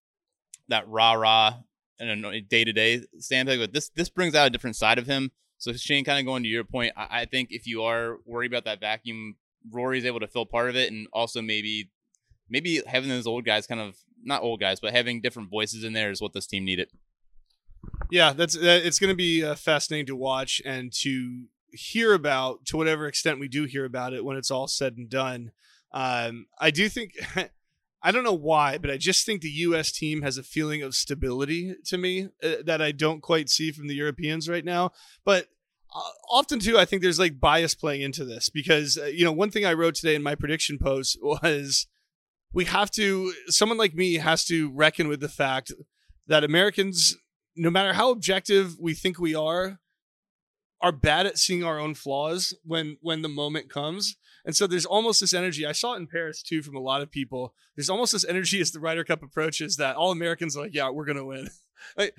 that rah rah and a day to day standpoint, but this this brings out a different side of him. So Shane, kind of going to your point, I think if you are worried about that vacuum, Rory's able to fill part of it, and also maybe maybe having those old guys, kind of not old guys, but having different voices in there is what this team needed. Yeah, that's uh, it's going to be uh, fascinating to watch and to hear about to whatever extent we do hear about it when it's all said and done. Um, I do think (laughs) I don't know why, but I just think the U.S. team has a feeling of stability to me uh, that I don't quite see from the Europeans right now. But often too, I think there's like bias playing into this because uh, you know one thing I wrote today in my prediction post (laughs) was we have to someone like me has to reckon with the fact that Americans, no matter how objective we think we are, are bad at seeing our own flaws when when the moment comes. And so there's almost this energy. I saw it in Paris too from a lot of people. There's almost this energy as the Ryder Cup approaches that all Americans are like, yeah, we're gonna win. (laughs) like,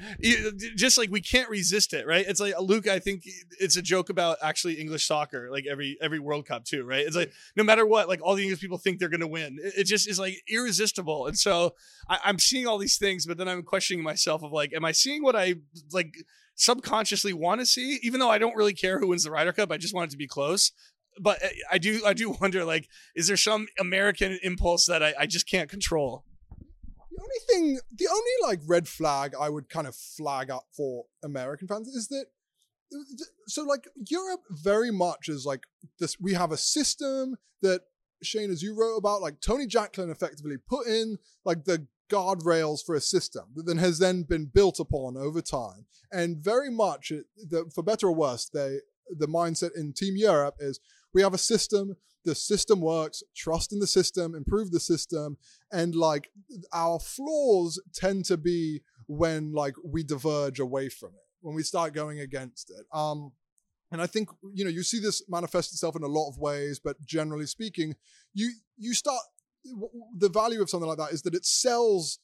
just like we can't resist it, right? It's like Luke. I think it's a joke about actually English soccer, like every every World Cup too, right? It's like no matter what, like all the English people think they're gonna win. It, it just is like irresistible. And so I, I'm seeing all these things, but then I'm questioning myself of like, am I seeing what I like? subconsciously want to see, even though I don't really care who wins the Ryder Cup. I just want it to be close. But uh, I do, I do (laughs) wonder, like, is there some American impulse that I, I just can't control? The only thing, the only like red flag I would kind of flag up for American fans is that uh, so like Europe very much is like this. We have a system that Shane, as you wrote about, like Tony Jacklin effectively put in like the guardrails for a system that then has then been built upon over time. And very much, the, for better or worse, they the mindset in Team Europe is we have a system, the system works, trust in the system, improve the system, and like our flaws tend to be when like we diverge away from it, when we start going against it. Um, and I think you know you see this manifest itself in a lot of ways, but generally speaking, you you start the value of something like that is that it sells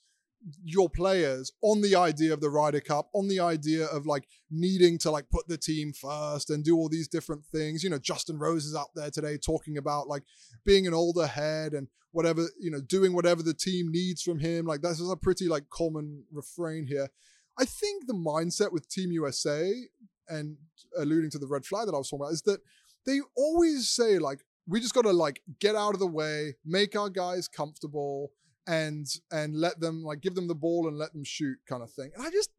your players on the idea of the Ryder Cup, on the idea of like needing to like put the team first and do all these different things. You know, Justin Rose is out there today talking about like being an older head and whatever, you know, doing whatever the team needs from him. Like that's a pretty like common refrain here. I think the mindset with Team USA and alluding to the red flag that I was talking about is that they always say like we just got to like get out of the way, make our guys comfortable, and and let them like give them the ball and let them shoot kind of thing. And I just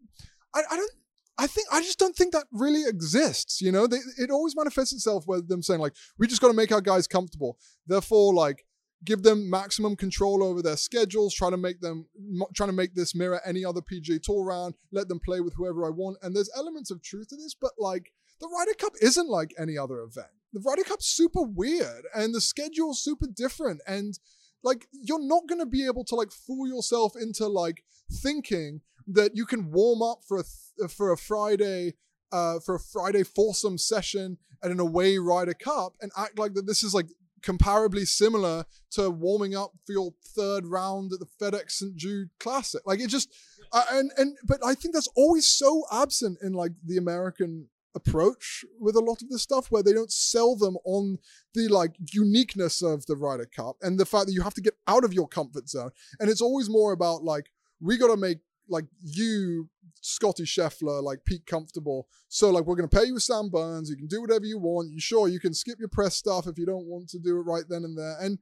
I, I don't I think I just don't think that really exists. You know, they, it always manifests itself with them saying like we just got to make our guys comfortable. Therefore, like give them maximum control over their schedules, try to make them trying to make this mirror any other PGA Tour round, let them play with whoever I want. And there's elements of truth to this, but like the Ryder Cup isn't like any other event the Ryder Cup's super weird and the schedule's super different. And like, you're not going to be able to like fool yourself into like thinking that you can warm up for a, th- for a Friday, uh, for a Friday foursome session at an away Ryder Cup and act like that this is like comparably similar to warming up for your third round at the FedEx St. Jude Classic. Like it just, uh, and and but I think that's always so absent in like the American approach with a lot of this stuff where they don't sell them on the like uniqueness of the Ryder Cup and the fact that you have to get out of your comfort zone. And it's always more about like, we got to make like you, Scotty Scheffler, like peak comfortable. So like we're gonna pay you with Sam Burns. You can do whatever you want. You sure you can skip your press stuff if you don't want to do it right then and there. And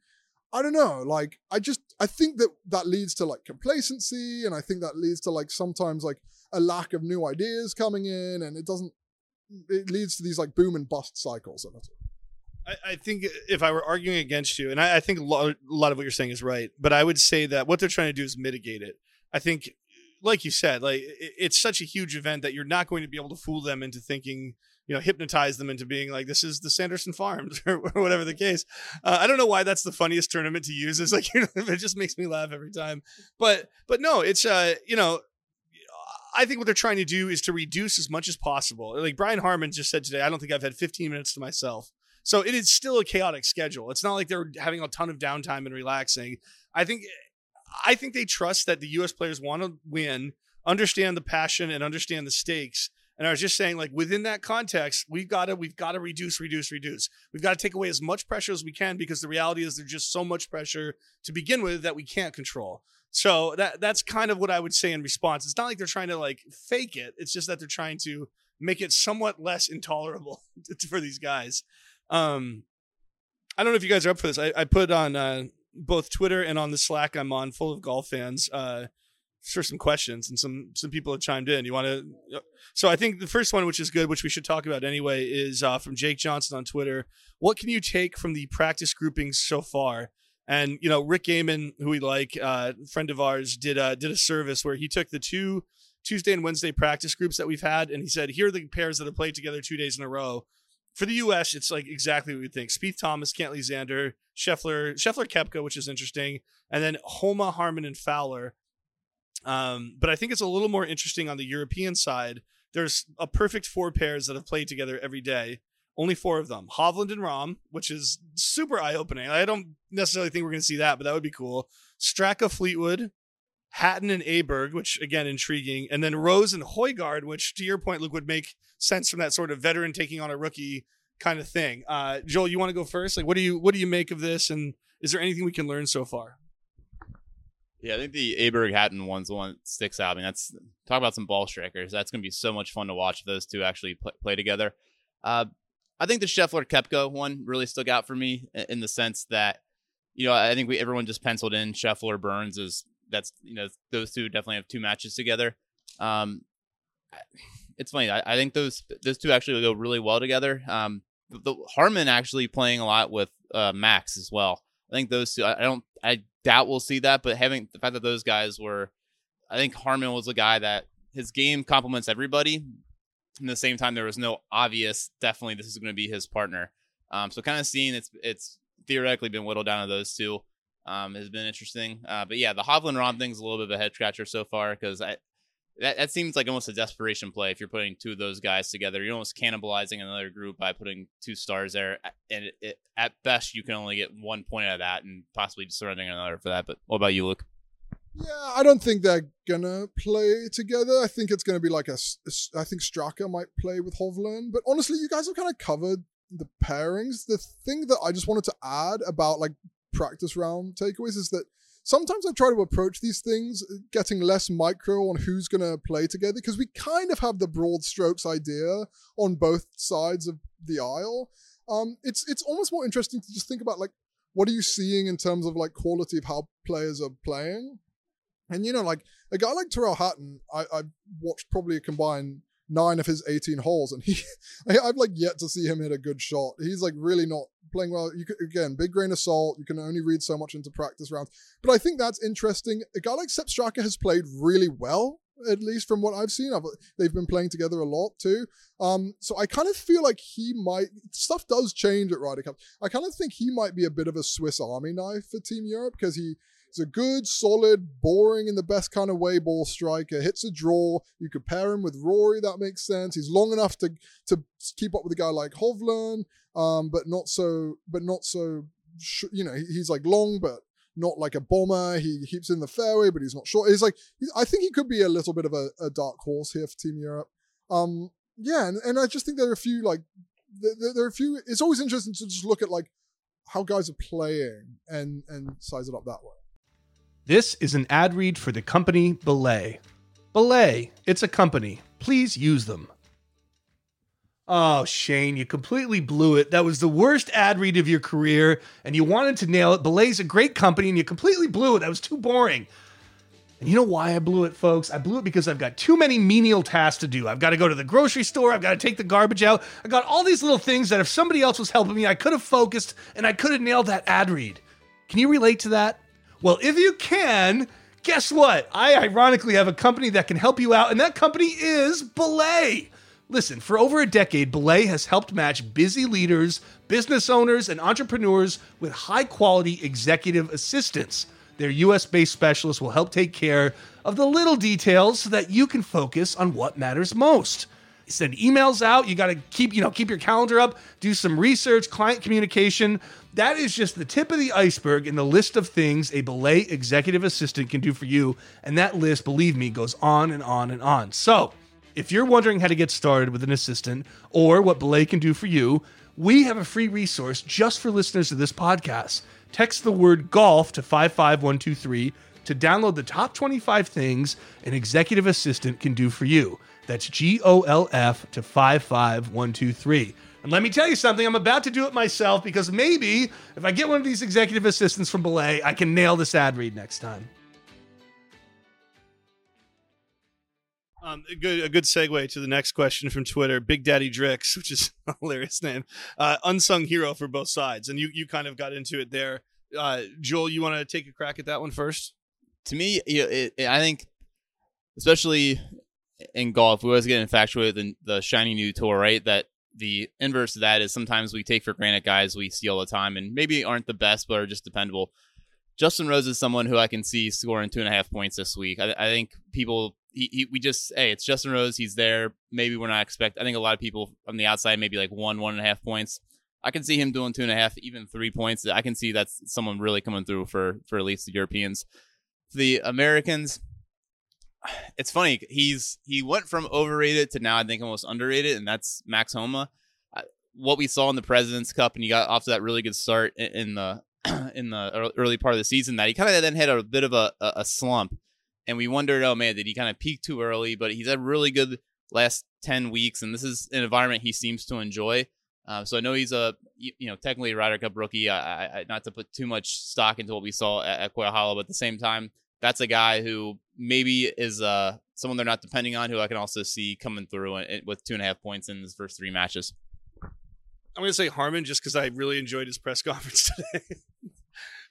I don't know. Like I just I think that that leads to like complacency, and I think that leads to like sometimes like a lack of new ideas coming in, and it doesn't it leads to these like boom and bust cycles. And I, I think if I were arguing against you, and I, think a lot, of what you're saying is right, but I would say that what they're trying to do is mitigate it. I think, like you said, like it, it's such a huge event that you're not going to be able to fool them into thinking, you know, hypnotize them into being like this is the Sanderson Farms (laughs) or whatever the case. Uh, I don't know why that's the funniest tournament to use. It's like you (laughs) know, it just makes me laugh every time. But but no, it's uh you know I think what they're trying to do is to reduce as much as possible. Like Brian Harman just said today, I don't think I've had 15 minutes to myself. So it is still a chaotic schedule. It's not like they're having a ton of downtime and relaxing. I think I think they trust that the US players want to win, understand the passion and understand the stakes. And I was just saying, like within that context, we've got to we've got to reduce, reduce, reduce. We've got to take away as much pressure as we can because the reality is there's just so much pressure to begin with that we can't control. So that that's kind of what I would say in response. It's not like they're trying to like fake it. It's just that they're trying to make it somewhat less (laughs) intolerable for these guys. Um, I don't know if you guys are up for this. I, I put on uh, both Twitter and on the Slack I'm on, full of golf fans, uh, for some questions, and some some people have chimed in. You want to? So I think the first one, which is good, which we should talk about anyway, is uh, from Jake Johnson on Twitter. What can you take from the practice groupings so far? And you know, Rick Gehman, who we like, uh, friend of ours, did uh, did a service where he took the two Tuesday and Wednesday practice groups that we've had, and he said, here are the pairs that have played together two days in a row. For the U.S., it's like exactly what we think: Spieth, Thomas, Cantlay, Xander, Scheffler, Scheffler, Koepka, which is interesting, and then Homa, Harman, and Fowler. Um, but I think it's a little more interesting on the European side. There's a perfect four pairs that have played together every day. Only four of them. Hovland and Rahm, which is super eye opening. I don't necessarily think we're going to see that, but that would be cool. Straka Fleetwood, Hatton and Aberg, which again intriguing, and then Rose and Højgaard, which to your point, Luke, would make sense from that sort of veteran taking on a rookie kind of thing. Uh, Joel, you want to go first? Like, what do you what do you make of this, and is there anything we can learn so far? Yeah, I think the Aberg Hatton one's the one that sticks out. I mean, that's talk about some ball strikers. That's going to be so much fun to watch those two actually play, play together. Uh, I think the Scheffler Koepka one really stuck out for me in the sense that, you know, I think we everyone just penciled in Scheffler Burns as that's you know those two definitely have two matches together. Um, it's funny. I, I think those those two actually go really well together. Um, the, Harman actually playing a lot with uh, Max as well. I think those two. I, I don't. I doubt we'll see that, but having the fact that those guys were, I think Harman was a guy that his game complements everybody, in the same time, there was no obvious, definitely this is going to be his partner. Um, so kind of seeing it's it's theoretically been whittled down to those two um, has been interesting. Uh, but yeah, the Hovland Rahm thing's a little bit of a head scratcher so far because I that, that seems like almost a desperation play if you're putting two of those guys together. You're almost cannibalizing another group by putting two stars there, and it, it, at best you can only get one point out of that, and possibly surrendering another for that. But what about you, Luke? Yeah, I don't think they're gonna play together. I think it's gonna be like a. I think Straka might play with Hovland, but honestly, you guys have kind of covered the pairings. The thing that I just wanted to add about like practice round takeaways is that sometimes I try to approach these things getting less micro on who's to play together because we kind of have the broad strokes idea on both sides of the aisle. Um, it's it's almost more interesting to just think about like what are you seeing in terms of like quality of how players are playing and you know, like a guy like Tyrrell Hatton, I, I watched probably a combined nine of his 18 holes, and he, (laughs) I, have like yet to see him hit a good shot. He's like really not playing well. You could, again, big grain of salt. You can only read so much into practice rounds, but I think that's interesting. A guy like Sepp Straka has played really well, at least from what I've seen. I've, they've been playing together a lot too. Um, so I kind of feel like he might. Stuff does change at Ryder Cup. I kind of think he might be a bit of a Swiss Army knife for Team Europe because he He's a good, solid, boring in the best kind of way ball striker. Hits a draw. You could pair him with Rory. That makes sense. He's long enough to to keep up with a guy like Hovland, um, but not so. But not so. You know, he's like long, but not like a bomber. He keeps in the fairway, but he's not short. He's like, I think he could be a little bit of a, a dark horse here for Team Europe. Um, yeah, and, and I just think there are a few like there, there, are a few. It's always interesting to just look at like how guys are playing and and size it up that way. This is an ad read for the company Belay. Belay, it's a company. Please use them. Oh, Shane, you completely blew it. That was the worst ad read of your career, and you wanted to nail it. Belay's a great company, and you completely blew it. That was too boring. And you know why I blew it, folks? I blew it because I've got too many menial tasks to do. I've got to go to the grocery store. I've got to take the garbage out. I got all these little things that if somebody else was helping me, I could have focused and I could have nailed that ad read. Can you relate to that? Well, if you can, guess what? I ironically have a company that can help you out, and that company is Belay. Listen, for over a decade, Belay has helped match busy leaders, business owners, and entrepreneurs with high quality executive assistants. Their US based specialists will help take care of the little details so that you can focus on what matters most. Send emails out, you got to keep, you know, keep your calendar up, do some research, client communication. That is just the tip of the iceberg in the list of things a Belay executive assistant can do for you, and that list, believe me, goes on and on and on. So, if you're wondering how to get started with an assistant or what Belay can do for you, we have a free resource just for listeners of this podcast. Text the word golf to 55123 to download the top 25 things an executive assistant can do for you. That's G O L F to 55123. And let me tell you something, I'm about to do it myself because maybe if I get one of these executive assistants from Belay, I can nail this ad read next time. Um, a good a good segue to the next question from Twitter. Big Daddy Drix, (laughs) which is a hilarious name, uh, unsung hero for both sides, and you you kind of got into it there. Uh, Joel, you want to take a crack at that one first? To me, it, it, I think, especially in golf, we always get infatuated with the, the shiny new tour, right? That the inverse of that is sometimes we take for granted guys we see all the time and maybe aren't the best, but are just dependable. Justin Rose is someone who I can see scoring two and a half points this week. I, I think people, he, he, we just, hey, it's Justin Rose. He's there. Maybe we're not expect. I think a lot of people on the outside, maybe like one, one and a half points. I can see him doing two and a half, even three points. I can see that's someone really coming through for for at least the Europeans. The Americans, it's funny. He's he went from overrated to now I think almost underrated, and that's Max Homa. What we saw in the Presidents Cup, and he got off to that really good start in the (clears throat) in the early part of the season. That he kind of then had a bit of a, a slump, and we wondered, oh man, did he kind of peak too early? But he's had really good last ten weeks, and this is an environment he seems to enjoy. Uh, so I know he's a you know technically a Ryder Cup rookie. I, I, not to put too much stock into what we saw at, at Quail Hollow, but at the same time, that's a guy who maybe is uh, someone they're not depending on, who I can also see coming through with two and a half points in his first three matches. I'm going to say Harman just because I really enjoyed his press (laughs) conference today.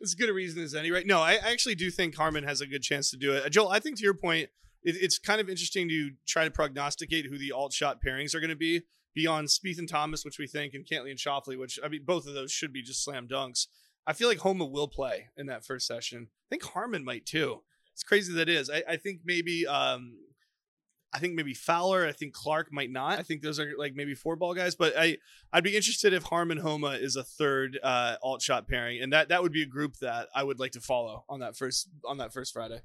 as good a reason as any, right? No, I actually do think Harman has a good chance to do it. Joel, I think to your point, it, it's kind of interesting to try to prognosticate who the alt shot pairings are going to be beyond Spieth and Thomas, which we think, and Cantlay and Schauffele, which I mean, both of those should be just slam dunks. I feel like Homa will play in that first session. I think Harman might too. It's crazy that is. I, I think maybe um, I think maybe Fowler. I think Clark might not. I think those are like maybe four ball guys. But I I'd be interested if Harman Homa is a third uh, alt shot pairing, and that that would be a group that I would like to follow on that first on that first Friday.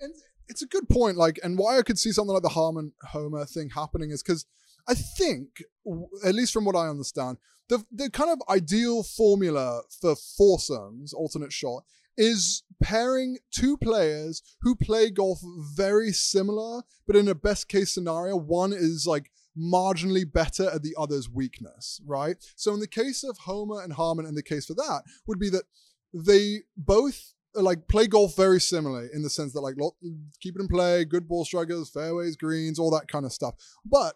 And it's a good point. Like, and why I could see something like the Harman Homa thing happening is because I think, at least from what I understand, the the kind of ideal formula for foursomes, alternate shot, is pairing two players who play golf very similar, but in a best case scenario, one is like marginally better at the other's weakness, right? So in the case of Homa and Harman, and the case for that would be that they both like play golf very similarly in the sense that like keep it in play, good ball strikers, fairways, greens, all that kind of stuff. But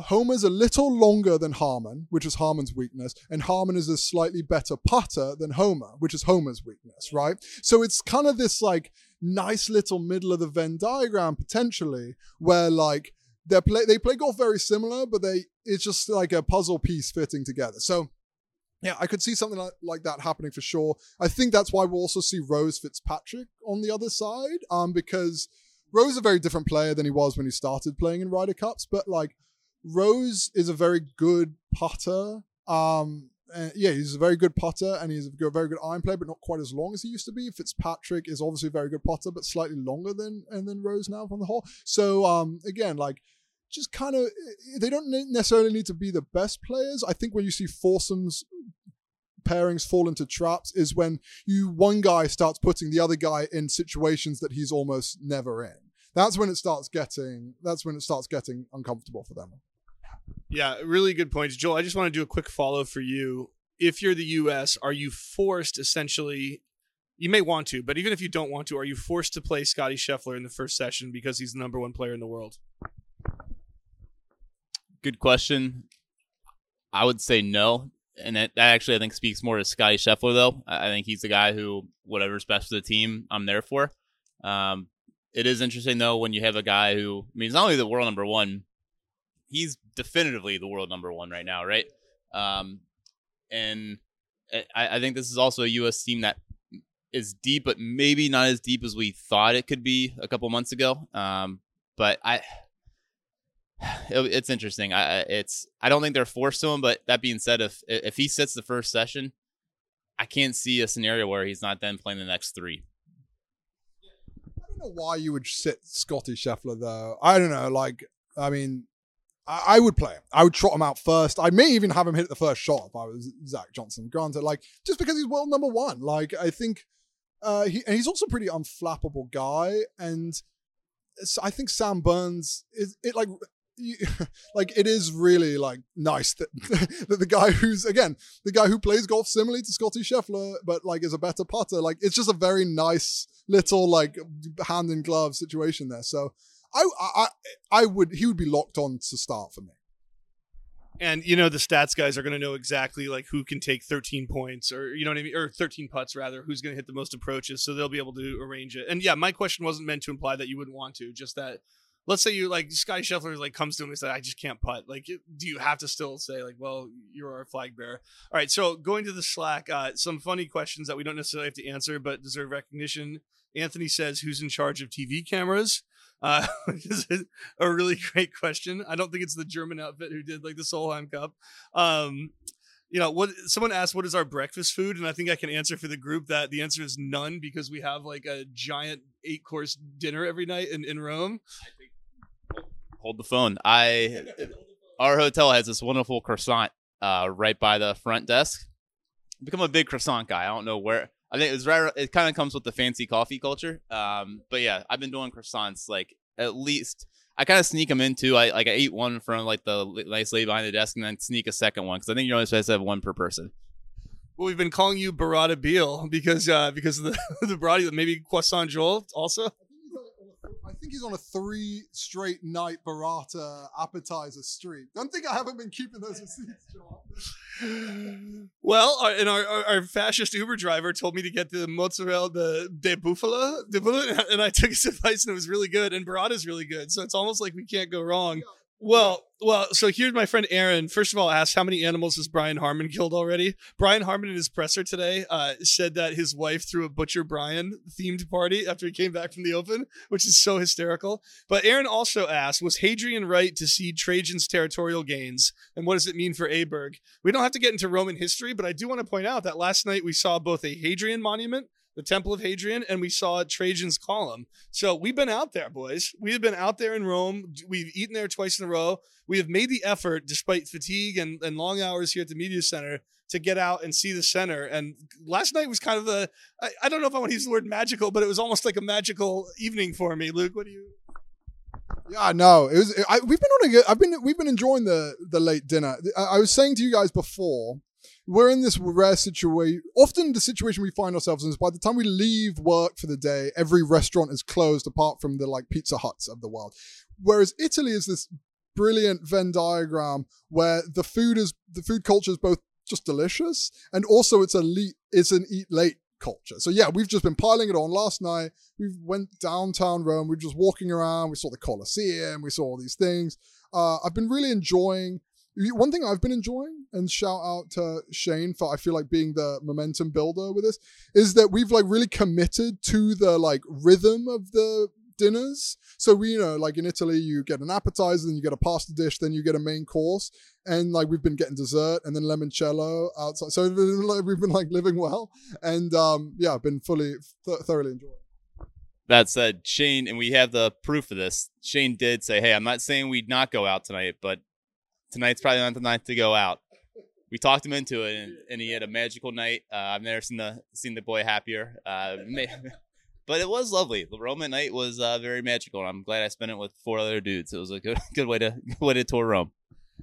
Homa's a little longer than Harman, which is Harman's weakness, and Harman is a slightly better putter than Homa, which is Homa's weakness, right? So it's kind of this like nice little middle of the Venn diagram potentially, where like they play they play golf very similar, but they it's just like a puzzle piece fitting together. So yeah, I could see something like, like that happening for sure. I think that's why we'll also see Rose Fitzpatrick on the other side, um, because Rose is a very different player than he was when he started playing in Ryder Cups, but like Rose is a very good putter. Um, yeah, he's a very good putter and he's a very good iron player, but not quite as long as he used to be. Fitzpatrick is obviously a very good putter, but slightly longer than and then Rose now from the hole. So um, again, like just kind of they don't necessarily need to be the best players. I think when you see foursomes pairings fall into traps is when you one guy starts putting the other guy in situations that he's almost never in. That's when it starts getting that's when it starts getting uncomfortable for them. Yeah, really good points. Joel, I just want to do a quick follow for you. If you're the US, are you forced essentially You may want to, but even if you don't want to, are you forced to play Scotty Scheffler in the first session because he's the number one player in the world? Good question. I would say no. And that, that actually, I think, speaks more to Scotty Scheffler, though. I think he's the guy who, whatever's best for the team, I'm there for. Um, it is interesting, though, when you have a guy who, I mean, he's not only the world number one, he's definitively the world number one right now, right? Um, and I, I think this is also a U.S. team that is deep, but maybe not as deep as we thought it could be a couple months ago. Um, but I, (sighs) it, it's interesting. I, it's I don't think they're forced to him. But that being said, if if he sits the first session, I can't see a scenario where he's not then playing the next three. I don't know why you would sit Scotty Scheffler though. I don't know. Like, I mean, I, I would play him. I would trot him out first. I may even have him hit the first shot if I was Zach Johnson. Granted, like just because he's world number one. Like, I think uh, he and he's also a pretty unflappable guy. And I think Sam Burns is it like. You, (laughs) like it is really like nice that (laughs) that the guy who's again the guy who plays golf similarly to Scotty Scheffler but like is a better putter like it's just a very nice little like hand in glove situation there. So I I I would he would be locked on to start for me. And you know the stats guys are going to know exactly like who can take 13 points or you know what I mean or 13 putts rather who's going to hit the most approaches so they'll be able to arrange it. And yeah, my question wasn't meant to imply that you wouldn't want to, just that let's say you like Scotty Scheffler like comes to him and says I just can't putt. Like do you have to still say like well you're our flag bearer. All right, so going to the Slack uh some funny questions that we don't necessarily have to answer but deserve recognition. Anthony says who's in charge of TV cameras? Uh, (laughs) which is a really (laughs) great question. I don't think it's the German outfit who did like the Solheim Cup. Um, you know what? Someone asked, "What is our breakfast food?" And I think I can answer for the group that the answer is none because we have like a giant eight course dinner every night in, in Rome. Hold the phone. I our hotel has this wonderful croissant uh, right by the front desk. Become a big croissant guy. I don't know where. I think it's right. It kind of comes with the fancy coffee culture. Um, but yeah, I've been doing croissants like at least. I kind of sneak them into. I like I ate one from like the nice lady behind the desk, and then sneak a second one because I think you're only supposed to have one per person. Well, we've been calling you Burrata Beal because uh, because of the (laughs) the Burrata, maybe Croissant Joel also. I think he's on a three straight night burrata appetizer streak. Don't think I haven't been keeping those receipts, John. (sighs) Well, our, and our, our, our fascist Uber driver told me to get the mozzarella the de bufala, de bufala, and I took his (laughs) advice and it was really good. And burrata's really good, so it's almost like we can't go wrong. Well, well. So here's my friend Aaron. First of all, asked how many animals has Brian Harman killed already. Brian Harman in his presser today uh, said that his wife threw a Butcher Brian themed party after he came back from the Open, which is so hysterical. But Aaron also asked, was Hadrian right to cede Trajan's territorial gains, and what does it mean for Aberg? We don't have to get into Roman history, but I do want to point out that last night we saw both a Hadrian monument, the Temple of Hadrian, and we saw Trajan's column. So we've been out there, boys. We have been out there in Rome. We've eaten there twice in a row. We have made the effort, despite fatigue and, and long hours here at the media center, to get out and see the center. And last night was kind of a, I, I don't know if I want to use the word magical, but it was almost like a magical evening for me. Luke, what do you? Yeah, no, it was. I, we've been on a good. I've been. We've been enjoying the the late dinner. I, I was saying to you guys before, we're in this rare situation. Often, the situation we find ourselves in is by the time we leave work for the day, every restaurant is closed apart from the like Pizza Huts of the world. Whereas Italy is this brilliant Venn diagram where the food is the food culture is both just delicious and also it's elite. It's an eat late culture. So yeah, we've just been piling it on. Last night we went downtown Rome. We were just walking around. We saw the Colosseum. We saw all these things. Uh, I've been really enjoying. One thing I've been enjoying, and shout out to Shane for I feel like being the momentum builder with this, is that we've like really committed to the like rhythm of the dinners. So we, you know, like in Italy, you get an appetizer, then you get a pasta dish, then you get a main course, and like we've been getting dessert and then limoncello outside. So (laughs) we've been, like, living well, and um, yeah, I've been fully th- thoroughly enjoying. That said, Shane, and we have the proof of this. Shane did say, "Hey, I'm not saying we'd not go out tonight, but tonight's probably not the night to go out." We talked him into it, and, and he had a magical night. Uh, I've never seen the seen the boy happier. Uh, (laughs) but it was lovely. The Roman night was uh, very magical, and I'm glad I spent it with four other dudes. It was a good (laughs) good way to good way to tour Rome.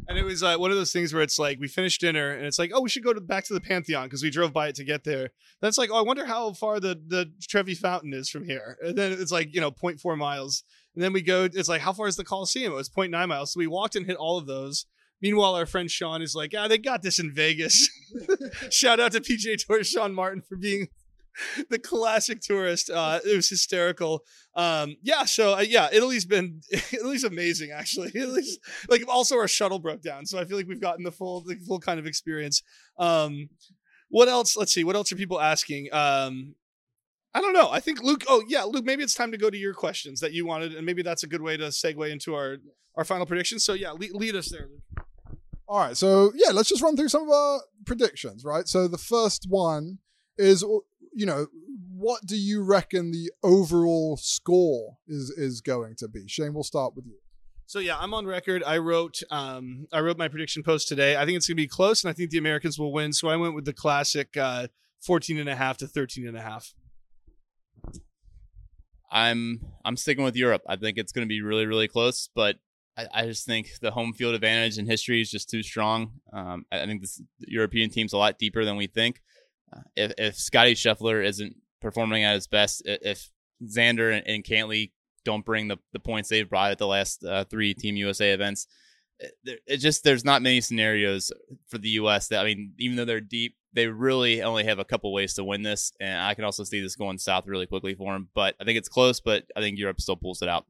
And it was uh, one of those things where it's like we finished dinner and it's like, oh, we should go to back to the Pantheon because we drove by it to get there. That's like, oh, I wonder how far the the Trevi Fountain is from here. And then it's like, you know, 0.4 miles. And then we go, it's like, how far is the Coliseum? It was 0.9 miles. So we walked and hit all of those. Meanwhile, our friend Sean is like, ah, they got this in Vegas. (laughs) Shout out to PGA Tour Sean Martin for being (laughs) the classic tourist. Uh, it was hysterical. Um, yeah, so uh, yeah, Italy's been (laughs) Italy's amazing actually. Italy's like also our shuttle broke down, so I feel like we've gotten the full the full kind of experience. Um, what else? Let's see. What else are people asking? Um, I don't know. I think Luke. Oh yeah, Luke. Maybe it's time to go to your questions that you wanted, and maybe that's a good way to segue into our our final predictions. So yeah, lead, lead us there. Luke. All right, so yeah, let's just run through some of our predictions, right? So the first one is, you know, what do you reckon the overall score is is going to be? Shane, we'll start with you. So yeah, I'm on record. I wrote um I wrote my prediction post today. I think it's going to be close and I think the Americans will win. So I went with the classic uh 14 and a half to 13 and a half. I'm I'm sticking with Europe. I think it's going to be really really close, but I, I just think the home field advantage in history is just too strong. Um, I think this the European team's a lot deeper than we think. Uh, if if Scotty Scheffler isn't performing at his best, if Xander and, and Cantlay don't bring the, the points they've brought at the last uh, three Team USA events, it, it just there's not many scenarios for the U.S. that I mean, even though they're deep, they really only have a couple ways to win this, and I can also see this going south really quickly for them. But I think it's close, but I think Europe still pulls it out.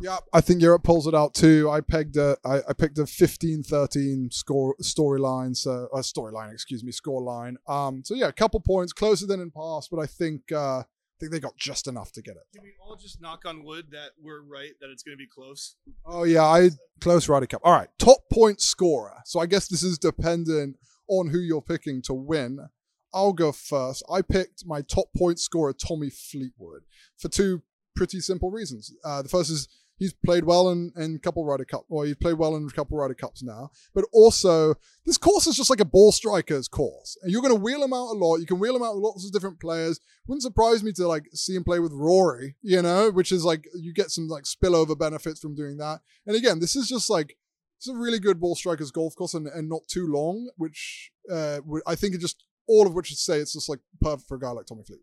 Yeah, I think Europe pulls it out too. I pegged a, I, I picked a 15-13 score storyline, so uh, storyline, excuse me, score line. Um, so yeah, a couple points closer than in past, but I think uh, I think they got just enough to get it. Can we all just knock on wood that we're right that it's going to be close? Oh yeah, I close Ryder Cup. All right, top point scorer. So I guess this is dependent on who you're picking to win. I'll go first. I picked my top point scorer, Tommy Fleetwood, for two pretty simple reasons. Uh, the first is he's played well in, in a couple Ryder Cup, or he's played well in a couple Ryder Cups now. But also, this course is just like a ball striker's course, and you're going to wheel him out a lot. You can wheel him out with lots of different players. Wouldn't surprise me to like see him play with Rory, you know, which is like you get some like spillover benefits from doing that. And again, this is just like it's a really good ball strikers golf course and, and not too long, which uh, I think it just all of which would say it's just like perfect for a guy like Tommy Fleet.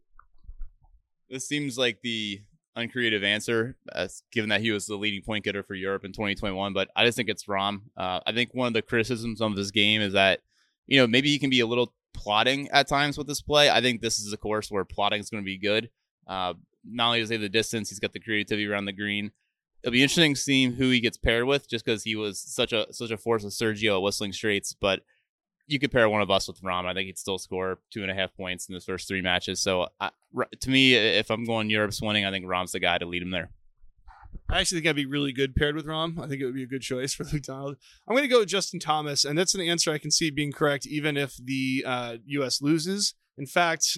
This seems like the uncreative answer, uh, given that he was the leading point getter for Europe in 2021. But I just think it's Rahm. Uh, I think one of the criticisms of his game is that, you know, maybe he can be a little plotting at times with this play. I think this is a course where plotting is going to be good. Uh, not only does he have the distance, he's got the creativity around the green. It'll be interesting seeing who he gets paired with, just because he was such a such a force with Sergio at Whistling Straits. But you could pair one of us with Rahm. I think he'd still score two and a half points in his first three matches. So I, to me, if I'm going Europe's winning, I think Rahm's the guy to lead him there. I actually think I'd be really good paired with Rahm. I think it would be a good choice for Luke (laughs) Donald. I'm going to go with Justin Thomas, and that's an answer I can see being correct even if the uh, U.S. loses. In fact,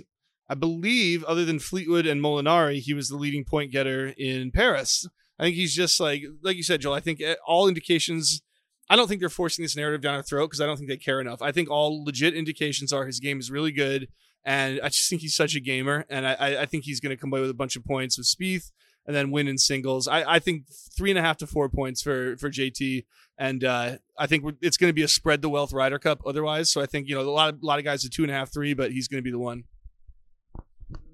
I believe, other than Fleetwood and Molinari, he was the leading point getter in Paris. I think he's just like, like you said, Joel. I think eh, all indications. I don't think they're forcing this narrative down our throat because I don't think they care enough. I think all legit indications are his game is really good, and I just think he's such a gamer, and I, I think he's going to come away with a bunch of points with Spieth and then win in singles. I, I think three and a half to four points for for JT, and uh, I think it's going to be a spread the wealth Ryder Cup otherwise. So I think you know a lot of a lot of guys are two and a half, three, but he's going to be the one.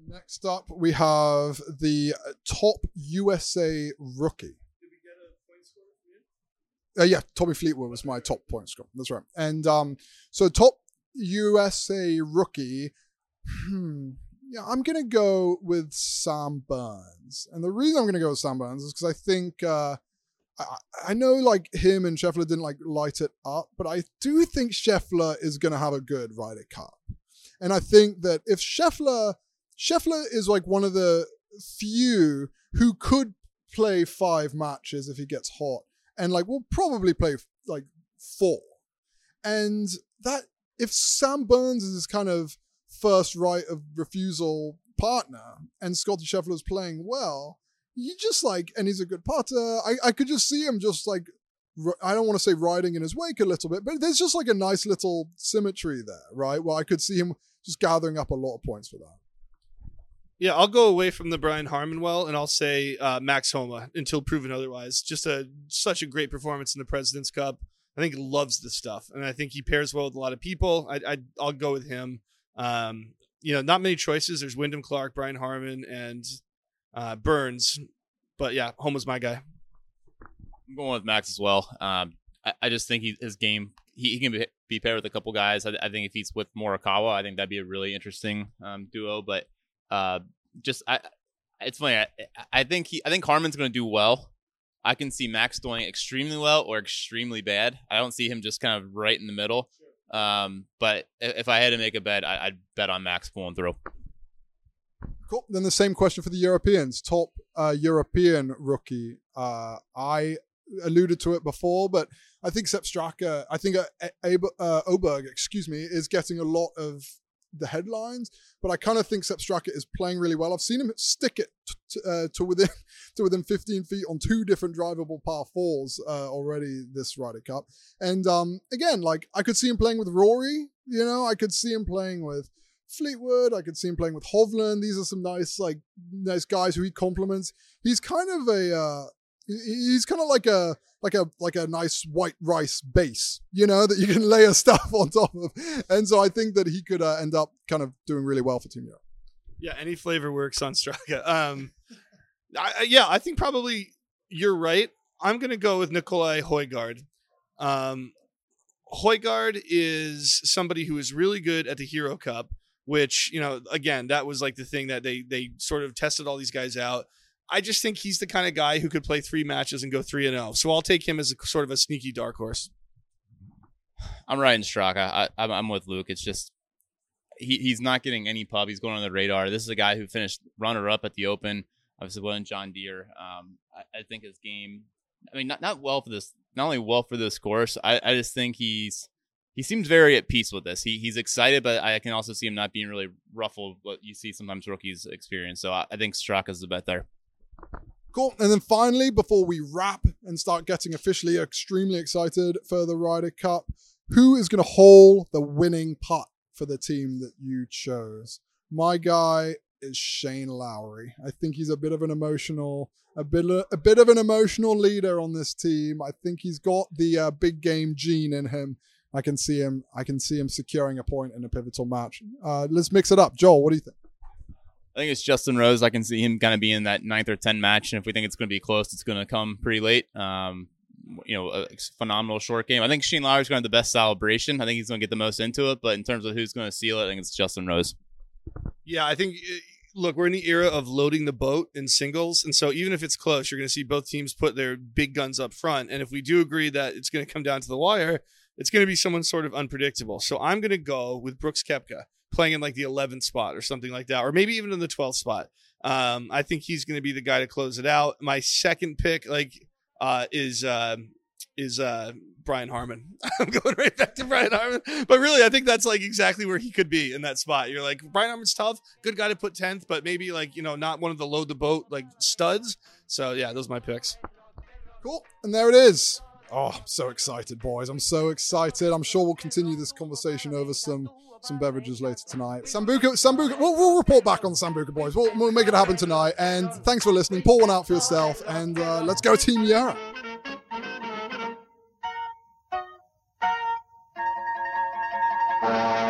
Next up, we have the top USA rookie. Uh, yeah, Tommy Fleetwood was my top point scorer. That's right. And um, so top USA rookie. Hmm, yeah, I'm gonna go with Sam Burns, and the reason I'm gonna go with Sam Burns is because I think uh, I, I know like him and Scheffler didn't like light it up, but I do think Scheffler is gonna have a good Ryder Cup, and I think that if Scheffler Scheffler is like one of the few who could play five matches if he gets hot, and like we'll probably play like four. And that if Sam Burns is his kind of first right of refusal partner, and Scotty Scheffler is playing well, you just like, and he's a good putter. I, I could just see him just like I don't want to say riding in his wake a little bit, but there's just like a nice little symmetry there, right? Well, I could see him just gathering up a lot of points for that. Yeah, I'll go away from the Brian Harman well, and I'll say uh, Max Homa until proven otherwise. Just a such a great performance in the President's Cup. I think he loves the stuff, and I think he pairs well with a lot of people. I, I I'll go with him. Um, you know, not many choices. There's Wyndham Clark, Brian Harman, and uh, Burns, but yeah, Homa was my guy. I'm going with Max as well. Um, I, I just think he, his game he, he can be, be paired with a couple guys. I, I think if he's with Morikawa, I think that'd be a really interesting um, duo. But uh, just I, it's funny. I, I think he I think Harman's going to do well. I can see Max doing extremely well or extremely bad. I don't see him just kind of right in the middle. Um, but if I had to make a bet, I, would bet on Max pulling through. Cool. Then the same question for the Europeans. Top uh, European rookie. Uh, I alluded to it before, but I think Sepp Straka, I think uh, uh, Aberg, excuse me, is getting a lot of the headlines, but I kind of think Sepp Straka is playing really well. I've seen him stick it to, uh, to within (laughs) to within 15 feet on two different drivable par fours uh, already this Ryder Cup, and um, again, like I could see him playing with Rory. You know, I could see him playing with Fleetwood. I could see him playing with Hovland. These are some nice, like, nice guys who he compliments. He's kind of a, uh, he's kind of like a, like a, like a nice white rice base, you know, that you can (laughs) layer stuff on top of. And so I think that he could uh, end up kind of doing really well for Team Europe. Yeah, any flavor works on Straka. Um, I, yeah, I think probably you're right. I'm gonna go with Nicolai Højgaard. Um, Højgaard is somebody who is really good at the Hero Cup which you know again that was like the thing that they they sort of tested all these guys out i just think he's the kind of guy who could play three matches and go 3 and 0 so i'll take him as a sort of a sneaky dark horse i'm riding straka I, I'm, I'm with luke it's just he, he's not getting any pub he's going on the radar this is a guy who finished runner up at the open obviously wasn't john deere um, I, I think his game i mean not, not well for this not only well for this course I, I just think he's he seems very at peace with this. He he's excited, but I can also see him not being really ruffled. What you see sometimes rookies experience. So I, I think Straka's the bet there. Cool. And then finally, before we wrap and start getting officially extremely excited for the Ryder Cup, who is going to hold the winning putt for the team that you chose? My guy is Shane Lowry. I think he's a bit of an emotional, a bit, a bit of an emotional leader on this team. I think he's got the uh, big game gene in him. I can see him. I can see him securing a point in a pivotal match. Uh, let's mix it up, Joel. What do you think? I think it's Justin Rose. I can see him kind of being in that ninth or 10 match. And if we think it's going to be close, it's going to come pretty late. Um, you know, a phenomenal short game. I think Shane Lowry's going to have the best celebration. I think he's going to get the most into it. But in terms of who's going to seal it, I think it's Justin Rose. Yeah, I think, eh, look, we're in the era of loading the boat in singles. And so even if it's close, you're going to see both teams put their big guns up front. And if we do agree that it's going to come down to the wire, it's going to be someone sort of unpredictable. So I'm going to go with Brooks Koepka playing in like the 11th spot or something like that, or maybe even in the 12th spot. Um, I think he's going to be the guy to close it out. My second pick, like, uh, is uh, is uh, Brian Harman. (laughs) I'm going right back to Brian Harman, but really, I think that's like exactly where he could be in that spot. You're like Brian Harman's tough, good guy to put 10th, but maybe like you know not one of the load the boat like studs. So yeah, those are my picks. Cool, and there it is. Oh, I'm so excited, boys. I'm so excited. I'm sure we'll continue this conversation over some some beverages later tonight. Sambuca, Sambuca, we'll, we'll report back on the Sambuca boys. We'll, we'll, make it happen tonight. And thanks for listening. Pour one out for yourself, and uh, let's go, Team Yarra. Uh...